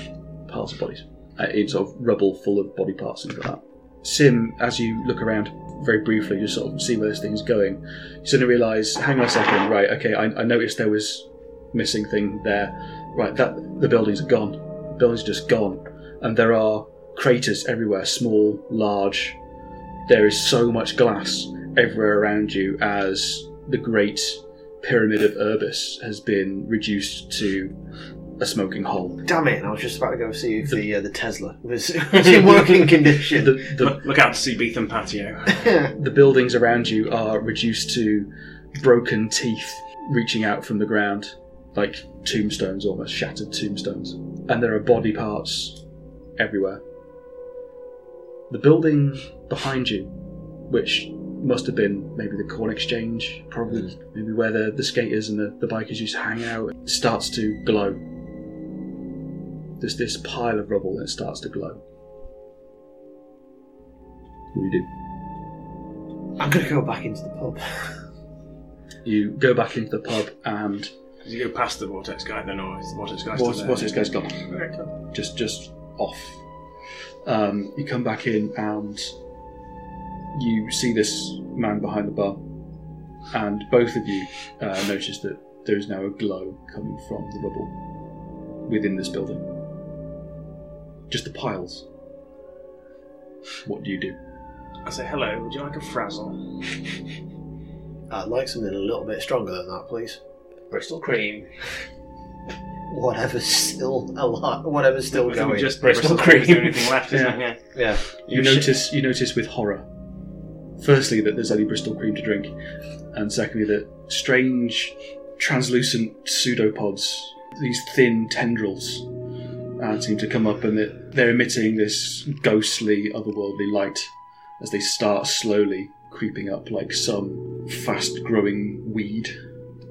piles of bodies, uh, in sort of rubble full of body parts and things like that. Sim, as you look around very briefly, you sort of see where this thing's going. You suddenly realise, hang on a second, right? Okay, I, I noticed there was missing thing there. Right, that the buildings are gone. The buildings are just gone, and there are craters everywhere, small, large. There is so much glass everywhere around you as the great pyramid of Urbis has been reduced to a smoking hole. Damn it! I was just about to go see if the uh, the Tesla was, [LAUGHS] was in working condition. The, the, Look, look out to see Beetham patio. [LAUGHS] the buildings around you are reduced to broken teeth reaching out from the ground, like tombstones, almost shattered tombstones. And there are body parts everywhere. The building behind you, which must have been maybe the corn exchange, probably maybe where the, the skaters and the, the bikers used to hang out, starts to glow. There's this pile of rubble and it starts to glow. What do you do? I'm gonna go back into the pub. You go back into the pub and Did you go past the vortex guy then, or is the vortex guy what's, still what's there? his guy's gone? Just just off. Um, you come back in and you see this man behind the bar, and both of you uh, notice that there is now a glow coming from the rubble within this building. Just the piles. What do you do? I say hello. Would you like a frazzle? [LAUGHS] I'd like something a little bit stronger than that, please. Bristol cream. [LAUGHS] Whatever's still alive, whatever's still I think going. Just Bristol Bristol cream. is the cream. only thing left, isn't [LAUGHS] Yeah. it? Yeah. yeah. You sh- notice you notice with horror. Firstly, that there's only Bristol cream to drink, and secondly, that strange, translucent pseudopods, these thin tendrils, uh, seem to come up, and that they're emitting this ghostly, otherworldly light as they start slowly creeping up, like some fast-growing weed,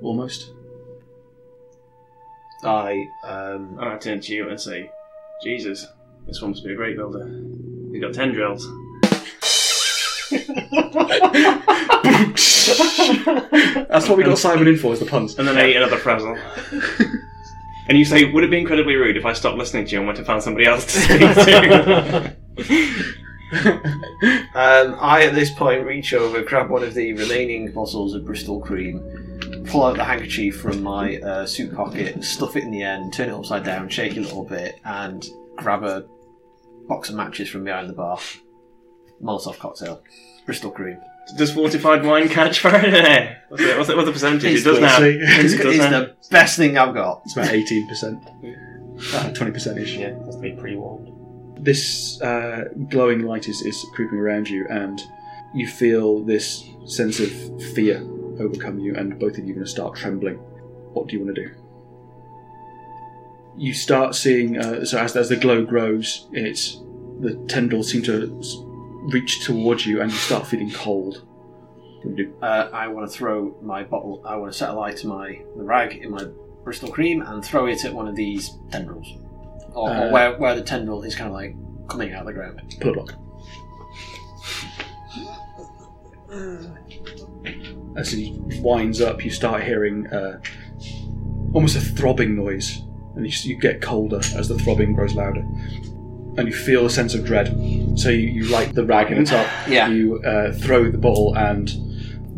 almost. I um, And I turn to you and say, Jesus, this one must be a great builder. He's got tendrils. That's what we got Simon in for, is the puns. And then I eat another frazzle. and you say, would it be incredibly rude if I stopped listening to you and went to find somebody else to speak to? [LAUGHS] Um, I, at this point, reach over, grab one of the remaining bottles of Bristol cream, pull out the handkerchief from my uh, suit pocket, stuff it in the end, turn it upside down, shake it a little bit, and grab a box of matches from behind the bar. Molotov cocktail. Bristol cream. Does fortified wine catch fire? [LAUGHS] What's the, what's the, what's the percentage? It's it does now. It's, It does it's now. the best thing I've got. It's about 18%. Uh, 20% ish. Yeah, has to be pre-warned. this uh, glowing light is, is creeping around you, and you feel this sense of fear overcome you, and both of you are going to start trembling. What do you want to do? You start seeing, uh, so as, as the glow grows, it's the tendrils seem to s- reach towards you, and you start feeling cold. What do you do? Uh, I want to throw my bottle. I want to set a light to my the rag in my Bristol cream and throw it at one of these tendrils, or, Uh, or where where the tendril is kind of like coming out of the ground. Pull a block. As he winds up, you start hearing uh, almost a throbbing noise, and you, you get colder as the throbbing grows louder, and you feel a sense of dread. So you, you light the rag in the top, [LAUGHS] Yeah. you uh, throw the bottle, and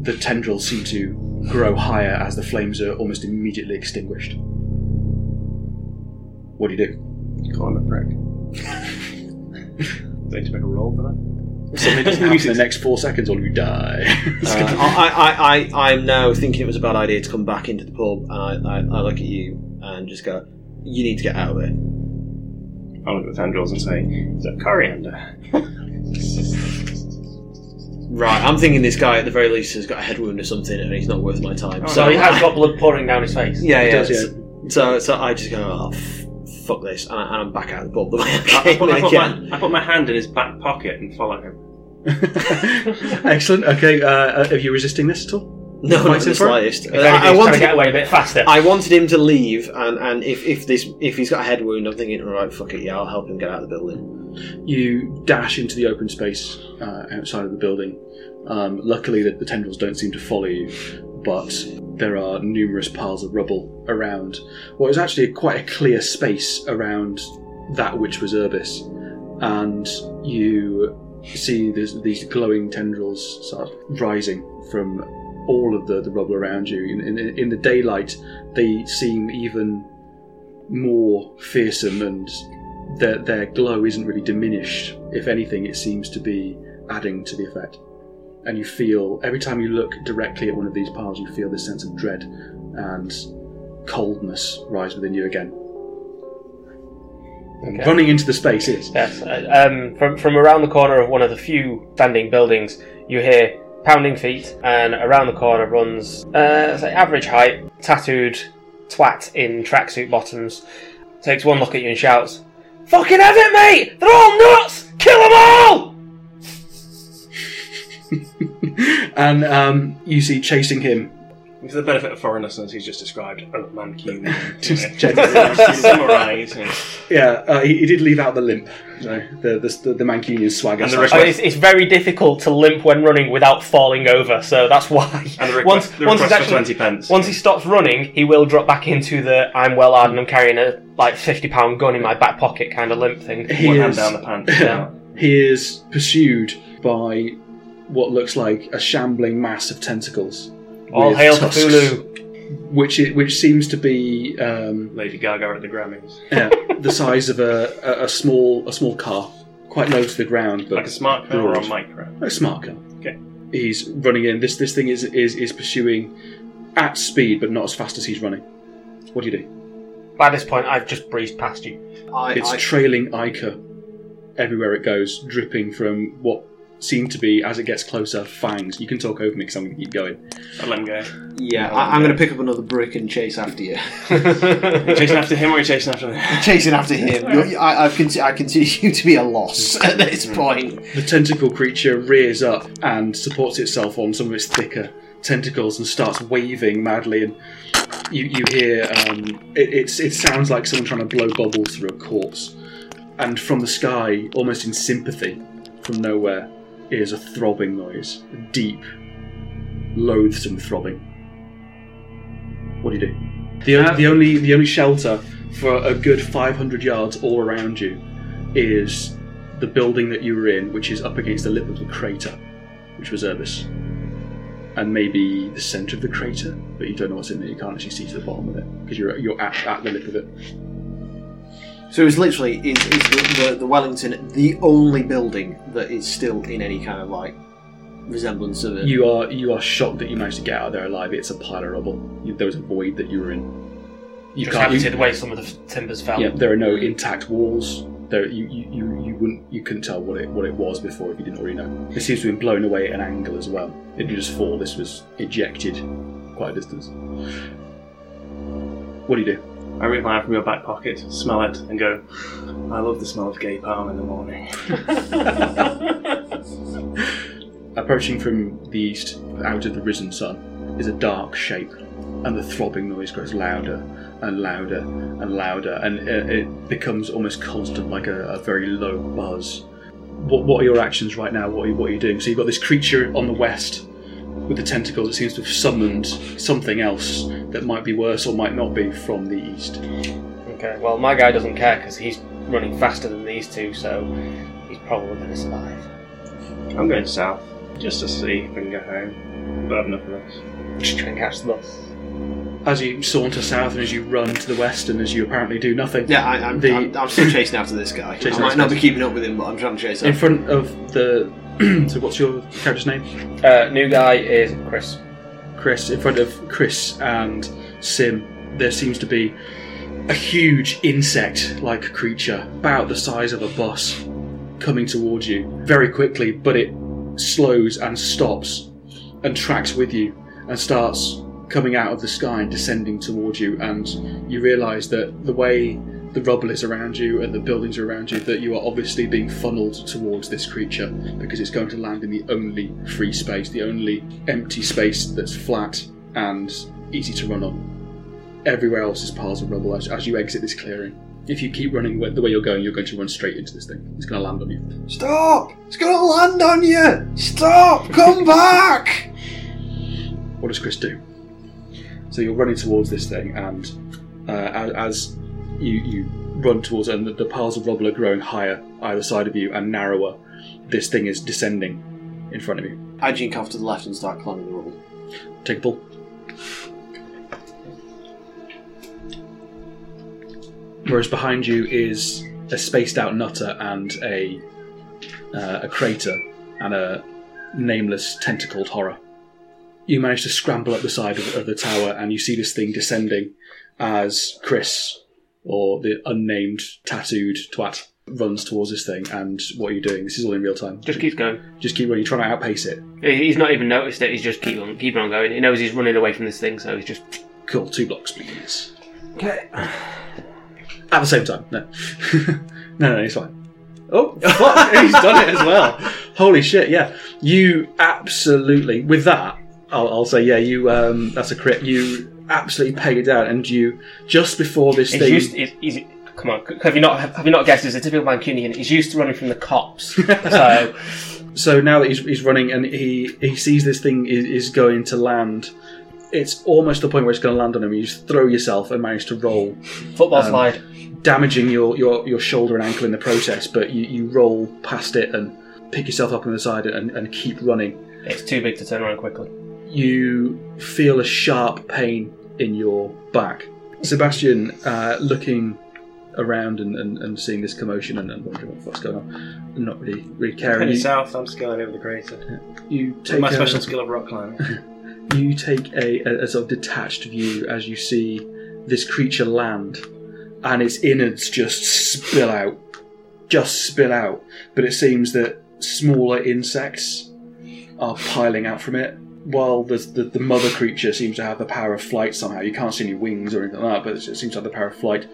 the tendrils seem to grow higher as the flames are almost immediately extinguished. What do you do? Call him a prick. Do I need to make a roll for that? Something doesn't happen in the next four seconds, or you die. Uh, [LAUGHS] I, I, I, I'm now thinking it was a bad idea to come back into the pub, and I, I, I look at you and just go, "You need to get out of it." I'll look at the tendrils and say, is that coriander? Right, I'm thinking this guy at the very least has got a head wound or something, and he's not worth my time. Oh, so So he has got blood pouring down his face. yeah, yeah. does, yeah. So, so I just go, "Oh, f- fuck this," and, I, and I'm back out of the pub the way I I, I, came put, I, put again. my, I put my hand in his back pocket and follow him. [LAUGHS] Excellent. Okay, uh, uh, are you resisting this at all? No, not in the slightest. If Uh, anything, I, he's trying to wanted, get away a bit faster. I wanted him to leave, and, and if, if this if he's got a head wound, I'm thinking, right, fuck it, yeah, I'll help him get out of the building. You dash into the open space uh, outside of the building. Um, luckily, the, the tendrils don't seem to follow you, but there are numerous piles of rubble around what is actually quite a clear space around that which was Urbis. And you see these glowing tendrils sort of rising from all of the, the rubble around you. In, in, in the daylight, they seem even more fearsome and their, their glow isn't really diminished. If anything, it seems to be adding to the effect. And you feel, every time you look directly at one of these piles, you feel this sense of dread and coldness rise within you again. Okay. Running into the space is. Yes. uh, Um, from from around the corner of one of the few standing buildings, you hear pounding feet, and around the corner runs, uh, say average height, tattooed twat in tracksuit bottoms. Takes one look at you and shouts, "Fucking have it, mate! They're all nuts! Kill them all!" [LAUGHS] and um, you see chasing him. For the benefit of foreign listeners, he's just described [LAUGHS] [LAUGHS] a Mancunian. Just to generally. summarise. you know. Yeah, uh, he, he did leave out the limp, you know, the, the, the Mancunian swagger. And the slash- I mean, it's, it's very difficult to limp when running without falling over, so that's why. And the once request, the once he's request for actually 20 pence. Once he stops running, he will drop back into the I'm well armed and I'm carrying a like fifty pound gun in my back pocket kind of limp thing. he One is, hand down the pants. Yeah. [LAUGHS] he is pursued by what looks like a shambling mass of tentacles. All hail tusks, Cthulhu! Which it, which seems to be um, Lady Gaga at the Grammys. yeah, the size of a, a, a small a small car, quite low to the ground, but Like a smart car or a micro? a smart car. Okay. He's running in. This this thing is is is pursuing at speed, but not as fast as he's running. What do you do? By this point, I've just breezed past you. I, It's I, trailing ichor everywhere it goes, dripping from what seem to be, as it gets closer, fangs. You can talk over me because I'm going to keep going. I'd let him go. yeah, I, I'm going to pick up another brick and chase after you. You [LAUGHS] [LAUGHS] chasing after him or are you chasing after me? Chasing after him. You're, I, I, consider, I consider you to be a loss [LAUGHS] at this point. The tentacle creature rears up and supports itself on some of its thicker tentacles and starts waving madly. And you, you hear um, it, it's, it sounds like someone trying to blow bubbles through a corpse. And from the sky, almost in sympathy, from nowhere, is a throbbing noise. A deep, loathsome throbbing. What do you do? The, the only the only shelter for a good 500 yards all around you is the building that you were in, which is up against the lip of the crater, which was Urbis. And maybe the centre of the crater, but you don't know what's in there. You can't actually see to the bottom of it because you're you're at, at the lip of it. So it's literally is, is the, the, the Wellington the only building that is still in any kind of like resemblance of it. You are you are shocked that you managed to get out of there alive. It's a pile of rubble. You, there was a void that you were in. You Just can't. happy to You, the way some of the f- timbers fell. yeah, there are no intact walls. There, you, you, you, you wouldn't you couldn't tell what it what it was before if you didn't already know. It seems to have been blown away at an angle as well. It didn't just fall. This was ejected quite a distance. What do you do? I rip my hand from your back pocket, smell it, and go, I love the smell of gay palm in the morning. [LAUGHS] Approaching from the east, out of the risen sun, is a dark shape, and the throbbing noise grows louder and louder and louder, and it, it becomes almost constant, like a, a very low buzz. What, what are your actions right now? What are, you, what are you doing? So you've got this creature on the west with the tentacles. It seems to have summoned something else that might be worse or might not be from the east. Okay, well, my guy doesn't care because he's running faster than these two, so he's probably going to survive. I'm going south, just to see if we can get home. But I've enough of this. Just try and catch the bus. As you saunter south and as you run to the west, and as you apparently do nothing, yeah, I, I'm, The- I'm, I'm still chasing after this guy. I might not be keeping up with him, but I'm trying to chase him. in front of the. [CLEARS THROAT] so what's your character's name? Uh, new guy is Chris. Chris, in front of Chris and Sim, there seems to be a huge insect like creature, about the size of a bus, coming towards you very quickly, but it slows and stops and tracks with you and starts coming out of the sky and descending towards you. And you realise that the way the rubble is around you and the buildings are around you that you are obviously being funneled towards this creature because it's going to land in the only free space, the only empty space that's flat and easy to run on. Everywhere else is piles of rubble as, as you exit this clearing. If you keep running the way you're going, you're going to run straight into this thing. It's going to land on you. Stop! It's gonna land on you! Stop! Come [LAUGHS] back! What does Chris do? So you're running towards this thing, and uh, as, as you, you run towards it, and the, the piles of rubble are growing higher either side of you and narrower, this thing is descending in front of you. I jink off to the left and start climbing the rubble. Take a pull. Whereas behind you is a spaced out nutter and a uh, a crater and a nameless tentacled horror. You manage to scramble up the side of, of the tower and you see this thing descending as Chris, or the unnamed tattooed twat, runs towards this thing. And what are you doing? This is all in real time. Just keeps going. Just keep running. You're trying to outpace it. He's not even noticed it. He's just keep on, keeping on going. He knows he's running away from this thing, so he's just. Cool. Two blocks, please. Okay. At the same time, no. [LAUGHS] no, no, he's fine. Oh, fuck, [LAUGHS] he's done it as well. Holy shit, yeah. You absolutely, with that, I'll, I'll say, yeah, you, um, that's a crit. You absolutely pegged it down, and you, just before this He's thing. used. He's, come on, have you not have you not guessed? He's a typical Mancunian. He's used to running from the cops. [LAUGHS] so So now that he's, he's running and he, he sees this thing is, is going to land, it's almost the point where it's going to land on him. You just throw yourself and manage to roll, football Um, slide. damaging your, your, your shoulder and ankle in the process, but you, you roll past it and pick yourself up on the side and, and keep running. It's too big to turn around quickly. You feel a sharp pain in your back. Sebastian, uh, looking around and, and, and seeing this commotion and, and wondering what the fuck's going on, not really really caring. You, south, I'm scaling over the crater. you take my a- special skill of rock climbing. [LAUGHS] you take a, a, a sort of detached view as you see this creature land, and its innards just spill out, just spill out. But it seems that smaller insects are piling out from it, while the, the the mother creature seems to have the power of flight somehow. You can't see any wings or anything like that, but it seems to have the power of flight.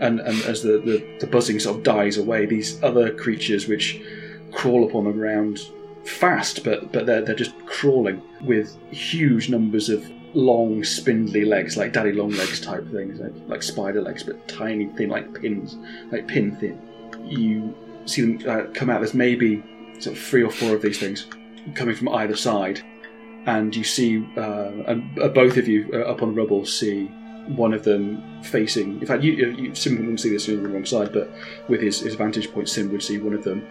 And and as the, the, the buzzing sort of dies away, these other creatures which crawl upon the ground fast, but but they're they're just crawling with huge numbers of long, spindly legs, like daddy long legs type things, like, like spider legs, but tiny, thin, like pins, like pin thin. You see them uh, come out. There's maybe sort of three or four of these things coming from either side, and you see, uh, and uh, both of you uh, up on the rubble see one of them facing. In fact, you, you, you Sim wouldn't see this on the wrong side, but with his, his vantage point, Sim would see one of them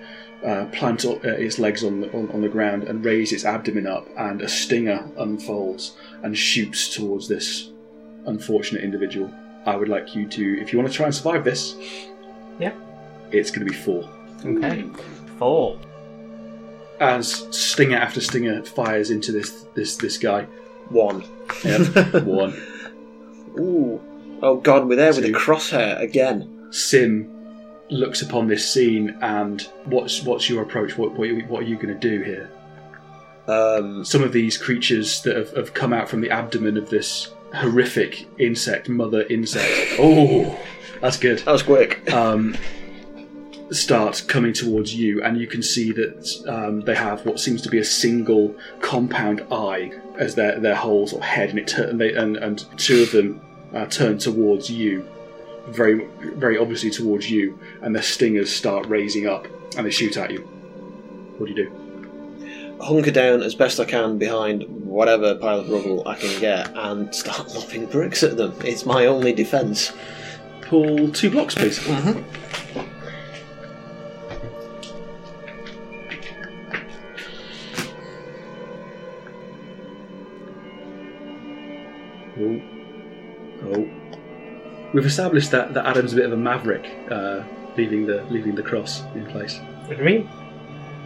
uh, plant uh, its legs on the, on, on the ground and raise its abdomen up, and a stinger unfolds and shoots towards this unfortunate individual. I would like you to, if you want to try and survive this, Yeah. it's going to be four. Okay. Four. As stinger after stinger fires into this this this guy. One. Yep, [LAUGHS] one. Ooh. Oh god, we're there with a Two. crosshair again. Sim looks upon this scene and what's what's your approach? What what, what are you going to do here? Um, Some of these creatures that have, have come out from the abdomen of this horrific insect, mother insect. [LAUGHS] Oh, that's good. that was quick. um, start coming towards you, and you can see that um, they have what seems to be a single compound eye as their their whole sort of head, and it tur- and, they, and and two of them uh, turn towards you, very very obviously towards you, and their stingers start raising up, and they shoot at you. What do you do? Hunker down as best I can behind whatever pile of rubble I can get and start [LAUGHS] lobbing bricks at them. It's my only defence. Pull two blocks, please. Oh. We've established that, that Adam's a bit of a maverick, uh, leaving the leaving the cross in place. What do you mean?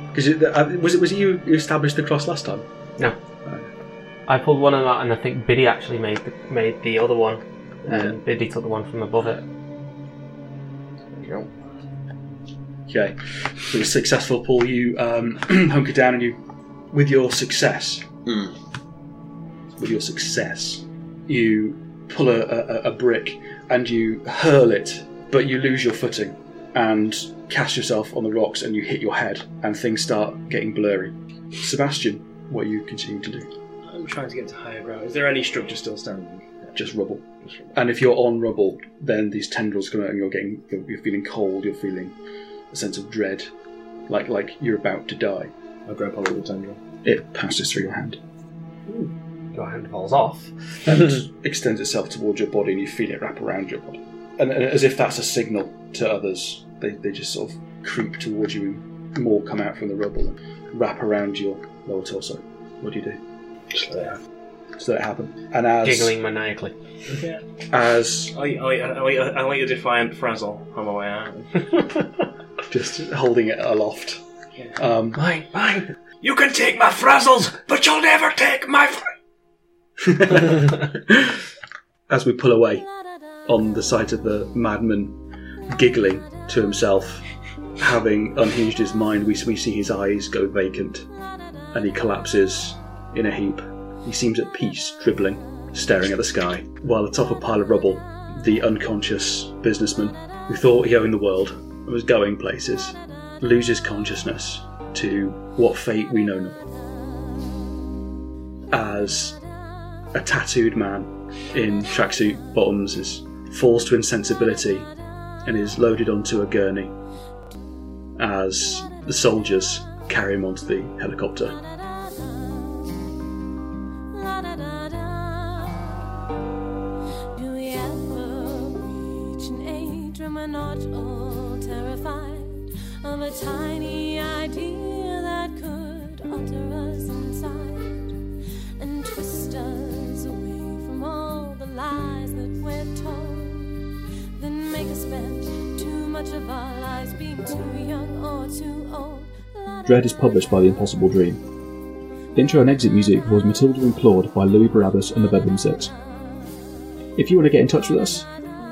Because uh, was it was it you who established the cross last time? No. I pulled one of that, and I think Biddy actually made the, made the other one. And Biddy took the one from above it. There Okay, so it's successful, Paul. You um, [CLEARS THROAT] hunker down and you, with your success, with your success, you pull a, a, a brick and you hurl it but you lose your footing and cast yourself on the rocks and you hit your head and things start getting blurry. Sebastian, what are you continuing to do? I'm trying to get to higher ground. Is there any structure still standing? Just rubble. And if you're on rubble, then these tendrils come out and you're getting you're, feeling cold, you're feeling a sense of dread, like like you're about to die. I'll grab hold of the tendril. It passes through your hand Your hand falls off. and [LAUGHS] extends itself towards your body, and you feel it wrap around your body. And, and as if that's a signal to others, they, they just sort of creep towards you, and more come out from the rubble and wrap around your lower torso. What do you do? Just let it happen. So it happen. And as Giggling maniacally. as I, I, I, I like a defiant frazzle on my way out. [LAUGHS] [LAUGHS] just holding it aloft. Um, Mine, mine. You can take my frazzles, but you'll never take my. Fr- [LAUGHS] as we pull away on the sight of the madman giggling to himself, having unhinged his mind, we, we see his eyes go vacant and he collapses in a heap. He seems at peace, dribbling, staring at the sky, while atop a pile of rubble, the unconscious businessman who thought he owned the world and was going places loses consciousness to what fate we know not. As a tattooed man in tracksuit bottoms is falls to insensibility and is loaded onto a gurney as the soldiers carry him onto the helicopter. And twist us lies that we're told? Make us spend too much of our lives being too young or too old. Dread is published by The Impossible Dream. Intro and exit music was Matilda Implored by Louis Barabbas and the Bedlam Six. If you want to get in touch with us,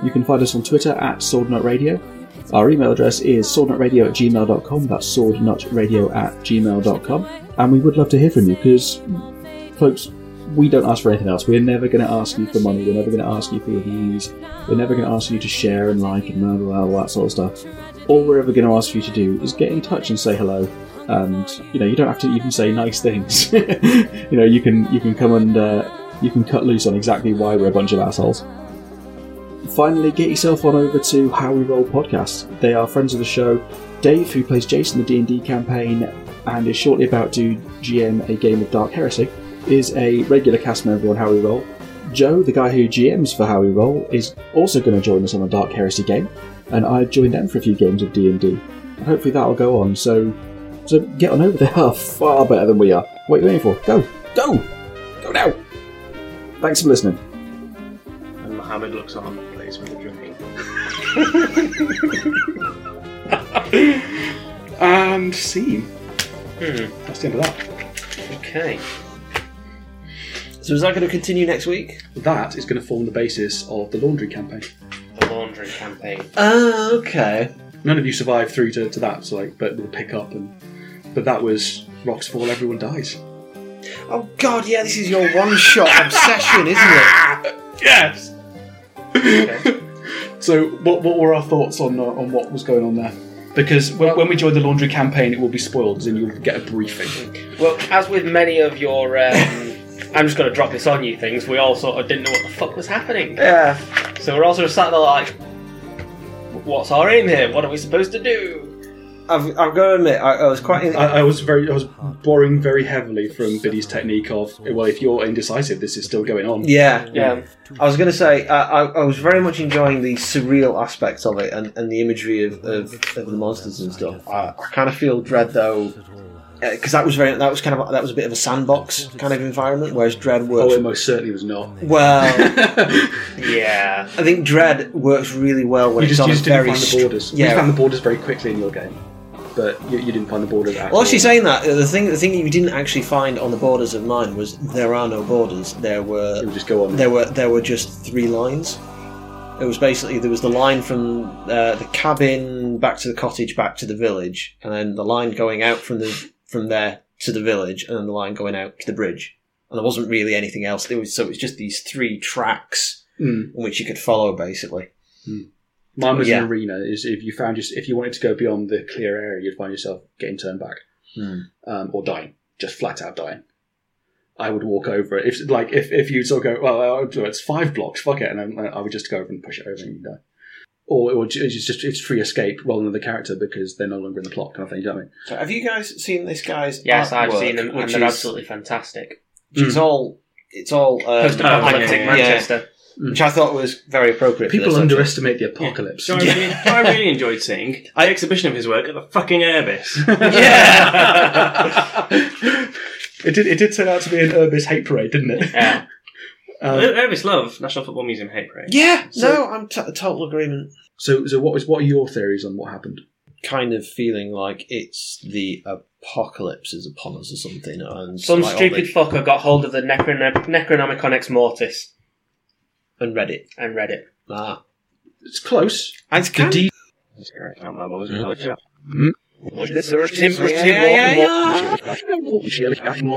you can find us on Twitter at SwordNutRadio. Our email address is swordnutradio at gmail.com, that's swordnutradio at gmail.com. And we would love to hear from you because, folks, we don't ask for anything else. We're never going to ask you for money, we're never going to ask you for reviews, we're never going to ask you to share and like and blah, blah, blah, all that sort of stuff. All we're ever going to ask you to do is get in touch and say hello. And you know, you don't have to even say nice things. [LAUGHS] you know, you can you can come and uh, you can cut loose on exactly why we're a bunch of assholes. Finally, get yourself on over to How We Roll podcast. They are friends of the show. Dave, who plays Jason the D and D campaign and is shortly about to GM a game of Dark Heresy, is a regular cast member on How We Roll. Joe, the guy who GMs for How We Roll, is also going to join us on a Dark Heresy game, and I've joined them for a few games of D and D. Hopefully that'll go on. So, so get on over. They are [LAUGHS] far better than we are. What are you waiting for? Go, go, go now. Thanks for listening. And Mohammed looks on [LAUGHS] and plays with the drinking. And scene. Hmm. That's the end of that. Okay. So is that going to continue next week? That is going to form the basis of the laundry campaign. The laundry campaign. Ah, okay. None of you survived through to, to that, so like, but we'll pick up and. But that was rocks fall, everyone dies. Oh God, yeah, this is your one-shot obsession, isn't it? [LAUGHS] Yes. Okay. [LAUGHS] so, what, what were our thoughts on uh, on what was going on there? Because when, when we join the laundry campaign, it will be spoiled, and you'll get a briefing. Well, as with many of your, um, I'm just going to drop this on you things, we all sort of didn't know what the fuck was happening. Yeah. So we're all sort of sat there like, what's our aim here? What are we supposed to do? I've, I've got to admit, I, I was quite. I, I was very, I was borrowing very heavily from Biddy's technique of, well, if you're indecisive, this is still going on. yeah, Yeah. I was going to say uh, I, I was very much enjoying the surreal aspects of it and, and the imagery of, of, of the monsters and stuff. I, I kind of feel dread though, because that was very that was kind of that was a bit of a sandbox kind of environment, whereas dread works. Oh, it most certainly was not. well, Yeah. [LAUGHS] I think dread works really well when You it's just, on you a just didn't very find the str- borders. You found the borders very quickly in your game, but you, you didn't find the borders at Well, all. actually, saying that, the thing the thing you didn't actually find on the borders of mine was there are no borders. There were It would just go on. there were there were just three lines. It was basically there was the line from uh, the cabin back to the cottage, back to the village, and then the line going out from the from there to the village, and then the line going out to the bridge. And there wasn't really anything else. There was so it was just these three tracks Mm. in which you could follow, basically. Mine was Yeah. an arena. Is if you found just if you wanted to go beyond the clear area, you'd find yourself getting turned back Hmm. um, or dying, just flat out dying. I would walk over it. If like if, if you sort of go, well, I'll do it, it's five blocks, fuck it, and then I would just go over and push it over and you die. Or, or it's just it's free escape rather than the character because they're no longer in the plot kind of thing. Do you know what I mean? So have you guys seen this guy's? Yes, I've seen them, and which they're is- absolutely fantastic. Which is all. It's all um, Post-apocalyptic yeah, yeah, Manchester. which I thought was very appropriate. People for this, underestimate the apocalypse. So I really, I really [LAUGHS] enjoyed seeing the exhibition of his work at the fucking Urbis. [LAUGHS] Yeah, [LAUGHS] it did. It did turn out to be an Urbis hate parade, didn't it? Yeah. Um, Urbis love National Football Museum hate parade. Yeah, So- no, I'm t- total agreement. so, so what was what are your theories on what happened? Kind of feeling like it's the apocalypse is upon us or something, and Some like stupid the- fucker got hold of the Necron- Necronomicon Ex Mortis and read it. and read it. Ah, It's close. And it's The kind D-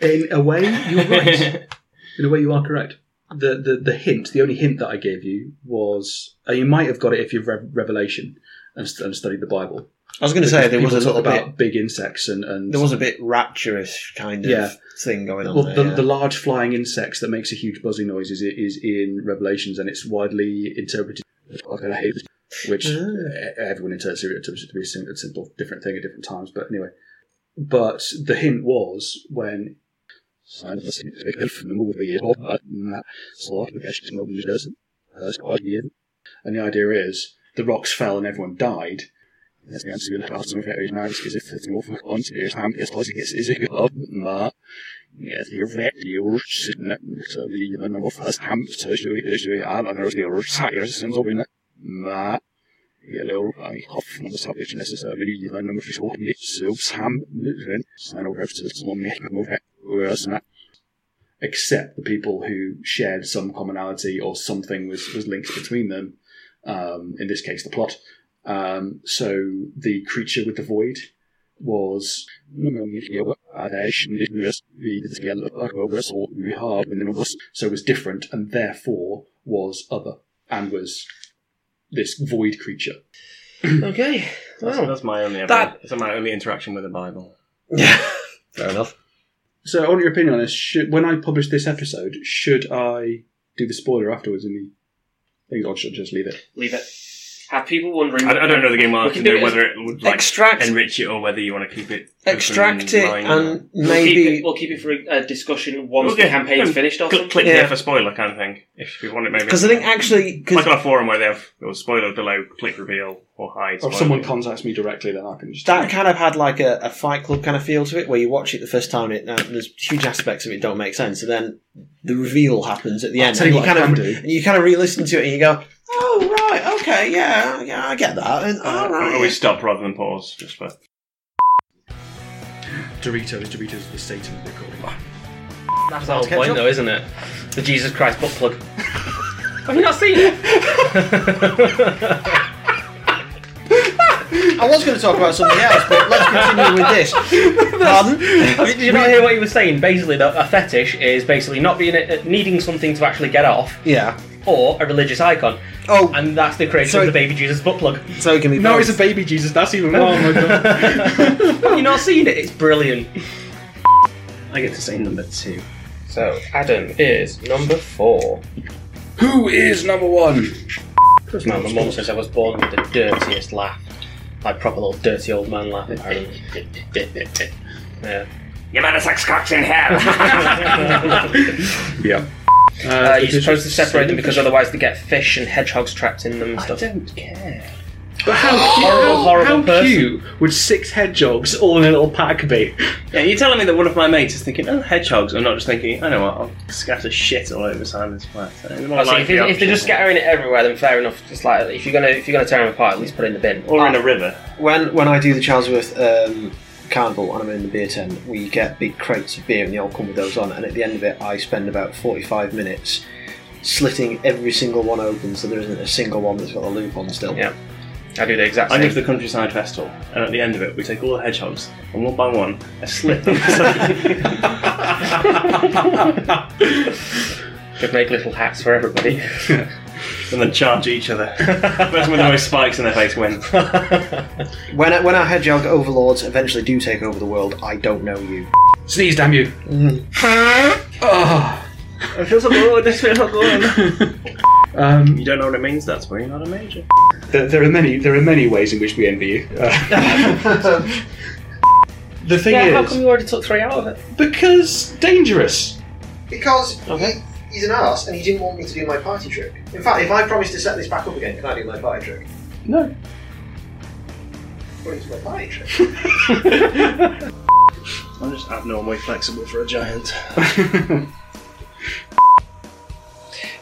In a way, you're right. [LAUGHS] In a way, you are correct. The, the the hint, the only hint that I gave you was uh, you might have got it if you've read Revelation and, st- and studied the Bible. I was going to say there was a talk little about bit. big insects and, and There was a bit rapturous kind of Yeah. thing going on well, there. the, yeah. the large flying insects that makes a huge buzzing noise is, is in Revelations, and it's widely interpreted. I hate this, which uh, everyone interprets it to be a sim- a simple, different thing at different times. But anyway, but the hint was when. And the idea is the rocks fell and everyone died. Ma Hello, I from the subject necessarily the number short bits so sam then no have to some make move worse not except the people who shared some commonality or something was, was linked between them um, in this case the plot. Um, so the creature with the void was so it was different and therefore was other and was this void creature. Okay. That's, Well, that's my only ever, That- that's my only interaction with the Bible. yeah, [LAUGHS] fair enough. So, I want your opinion on this. Should, when I publish this episode, should I do the spoiler afterwards in the thing, or should I just leave it? leave it. Have people wondering. I, I don't know the game well We enough to know whether it would like Extract, enrich it or whether you want to keep it. extract it, open-minded. and We'll keep, maybe it, we'll keep it for a, a discussion once Okay, the campaign's finished or Click, something. click Yeah. here for spoiler kind of thing. If you want it, maybe because I think actually because like on a forum where they have those spoiler below, click reveal or hide. Or if spoiler. someone contacts me directly, then I can just. that kind of had like a, a Fight Club kind of feel to it, where you watch it the first time, and it, uh, there's huge aspects of it don't make sense, and then the reveal happens at the I'll end, tell and you you what I kind of do. and you kind of re-listen to it, and you go, "Oh right, okay, yeah, yeah, I get that," and Uh, all right, always stop rather than pause, just for. Doritos, Doritos, the Satan recording. That's the whole point, though, isn't it? The Jesus Christ butt plug. Have you not seen it? [LAUGHS] [LAUGHS] I was going to talk about something else, but let's continue with this. [LAUGHS] Pardon? Did you not hear what he was saying? Basically, that a fetish is basically not being uh, needing something to actually get off, Yeah. or a religious icon, Oh, and that's the creation So- of the baby Jesus butt plug. so it can be No, both. it's a baby Jesus. That's even more. Oh my god. Have you not seen it? It's brilliant. I get to say number two. So Adam is number four. Who is number one? Because my mum says I was born with the dirtiest laugh, like proper little dirty old man laugh. [LAUGHS] Yeah. You better suck cocks in hell. [LAUGHS] Yeah. Uh, you're supposed to separate them because otherwise they get fish and hedgehogs trapped in them and stuff. I don't care. But how cute, Horrible, how, horrible how person. cute would six hedgehogs all in a little pack be? Yeah, you're telling me that one of my mates is thinking, oh, hedgehogs, and not just thinking, I know what, I'll scatter shit all over Simon's flat. So more Oh, so if, likely they- if they're option- just scattering it everywhere, then fair enough. Just like if you're gonna if you're gonna tear them apart, at least put it in the bin. Or in a river. when when I do the Charlesworth um, carnival and I'm in the beer tent, we get big crates of beer and they all come with those on. And at the end of it, I spend about 45 minutes slitting every single one open so there isn't a single one that's got a loop on still. Yeah. I do the exact same. I same. go to the countryside festival, and at the end of it, we take all the hedgehogs, and one by one, I slit them. Could make little hats for everybody. [LAUGHS] and then charge each other. Person with the most spikes in their face wins. [LAUGHS] When when our hedgehog overlords eventually do take over the world, I don't know you. Sneeze, damn you! oh, [LAUGHS] I feel so good. This feels so good. Um, You don't know what it means. That's why you're not a major. there, there are many. There are many ways in which we envy you. Uh, [LAUGHS] the thing Yeah, how is, come you already took three out of it? because dangerous. Because Okay. he, he's an ass and he didn't want me to do my party trick. In fact, if I promise to set this back up again, can I do my party trick? No. According my party trick. [LAUGHS] I'm just abnormally flexible for a giant. [LAUGHS]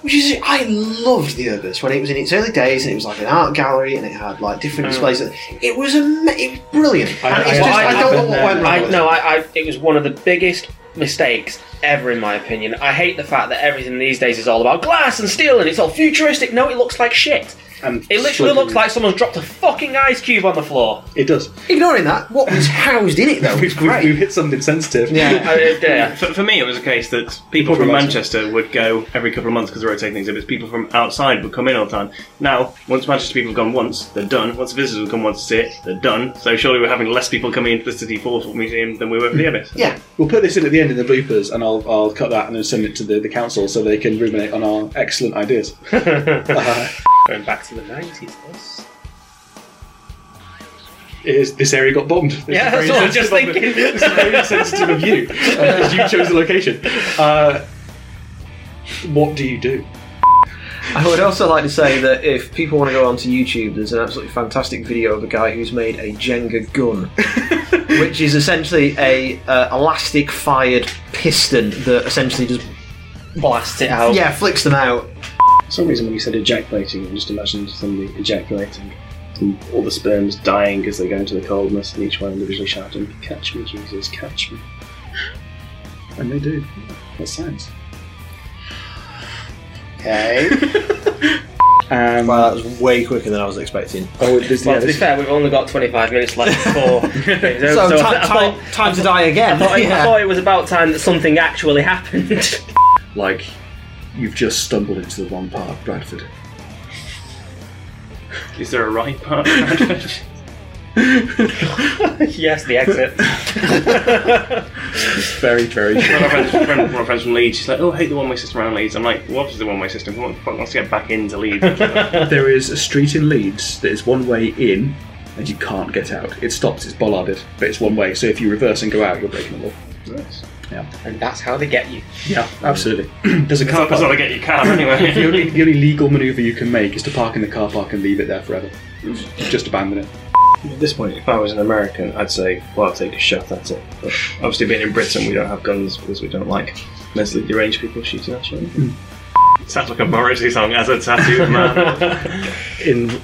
Which is, I loved the Urbis when it was in its early days and it was like an art gallery and it had like different mm. displays. It was ama- it was brilliant. I- I- just, I I, don't know what went wrong. I no. I, I it was one of the biggest mistakes ever in my opinion. I hate the fact that everything these days is all about glass and steel and it's all futuristic. No, it looks like shit. And It literally looks like someone's dropped a fucking ice cube on the floor. it does. Ignoring that, what was housed in it though was We've, we've, great. we've hit something sensitive. Yeah. I, [LAUGHS] uh, yeah. [LAUGHS] For, for me, it was a case that people Probably from lots. Manchester would go every couple of months because they're rotating exhibits. People from outside would come in all the time. Now, once Manchester people have gone once, they're done. Once visitors have come once to see it, they're done. So surely we're having less people coming into the City Force Museum than we were for the Urbis. Yeah. We'll put this in at the end of the bloopers, and I'll, I'll cut that and then send it to the, the council so they can ruminate on our excellent ideas. [LAUGHS] Uh, Going back to the nineties. This. is this area got bombed? This Yeah, that's what I was just sensitive thinking. This is very [LAUGHS] sensitive of you because you chose the location. Uh, what do you do? I would also like to say that if people want to go onto YouTube, there's an absolutely fantastic video of a guy who's made a Jenga gun, [LAUGHS] which is essentially a uh, elastic fired piston that essentially just blasts it out. yeah flicks them out. For some reason, when you said ejaculating, I just imagined somebody ejaculating. And all the sperms dying as they go into the coldness, and each one individually shouting, Catch me, Jesus, catch me. [LAUGHS] And they do. That's science. Okay. [LAUGHS] Um, Wow, that was way quicker than I was expecting. oh, there's, Well, yeah, to be this- fair, we've only got 25 minutes left [LAUGHS] before. so, So, so ti- time, thought, time to die again. I, thought, I Yeah. thought it was about time that something actually happened. like you've just stumbled into the wrong part of Bradford. Is there a right part? [LAUGHS] yes, the exit. Very, very One of my friends, friend, one of my friends from Leeds, she's like, "Oh, I hate the one-way system around Leeds." I'm like, "What is the one-way system? What the fuck wants to get back into Leeds?" [LAUGHS] there is a street in Leeds that is one way in and you can't get out. It stops, it's bollarded, but it's one way. So if you reverse and go out, you're breaking the law. Nice. And that's how they get you. Yeah, absolutely. [CLEARS THROAT] There's a car not, that's not park. to get your car anyway. [LAUGHS] The only, the only legal manoeuvre you can make is to park in the car park and leave it there forever. Just abandon it. At this point, if I was an American, I'd say, well, I'll take a shot at it. But obviously, being in Britain, we don't have guns because we don't like mentally deranged people shooting at you. Hmm. Sounds like a Morrissey song as a tattooed man. [LAUGHS] In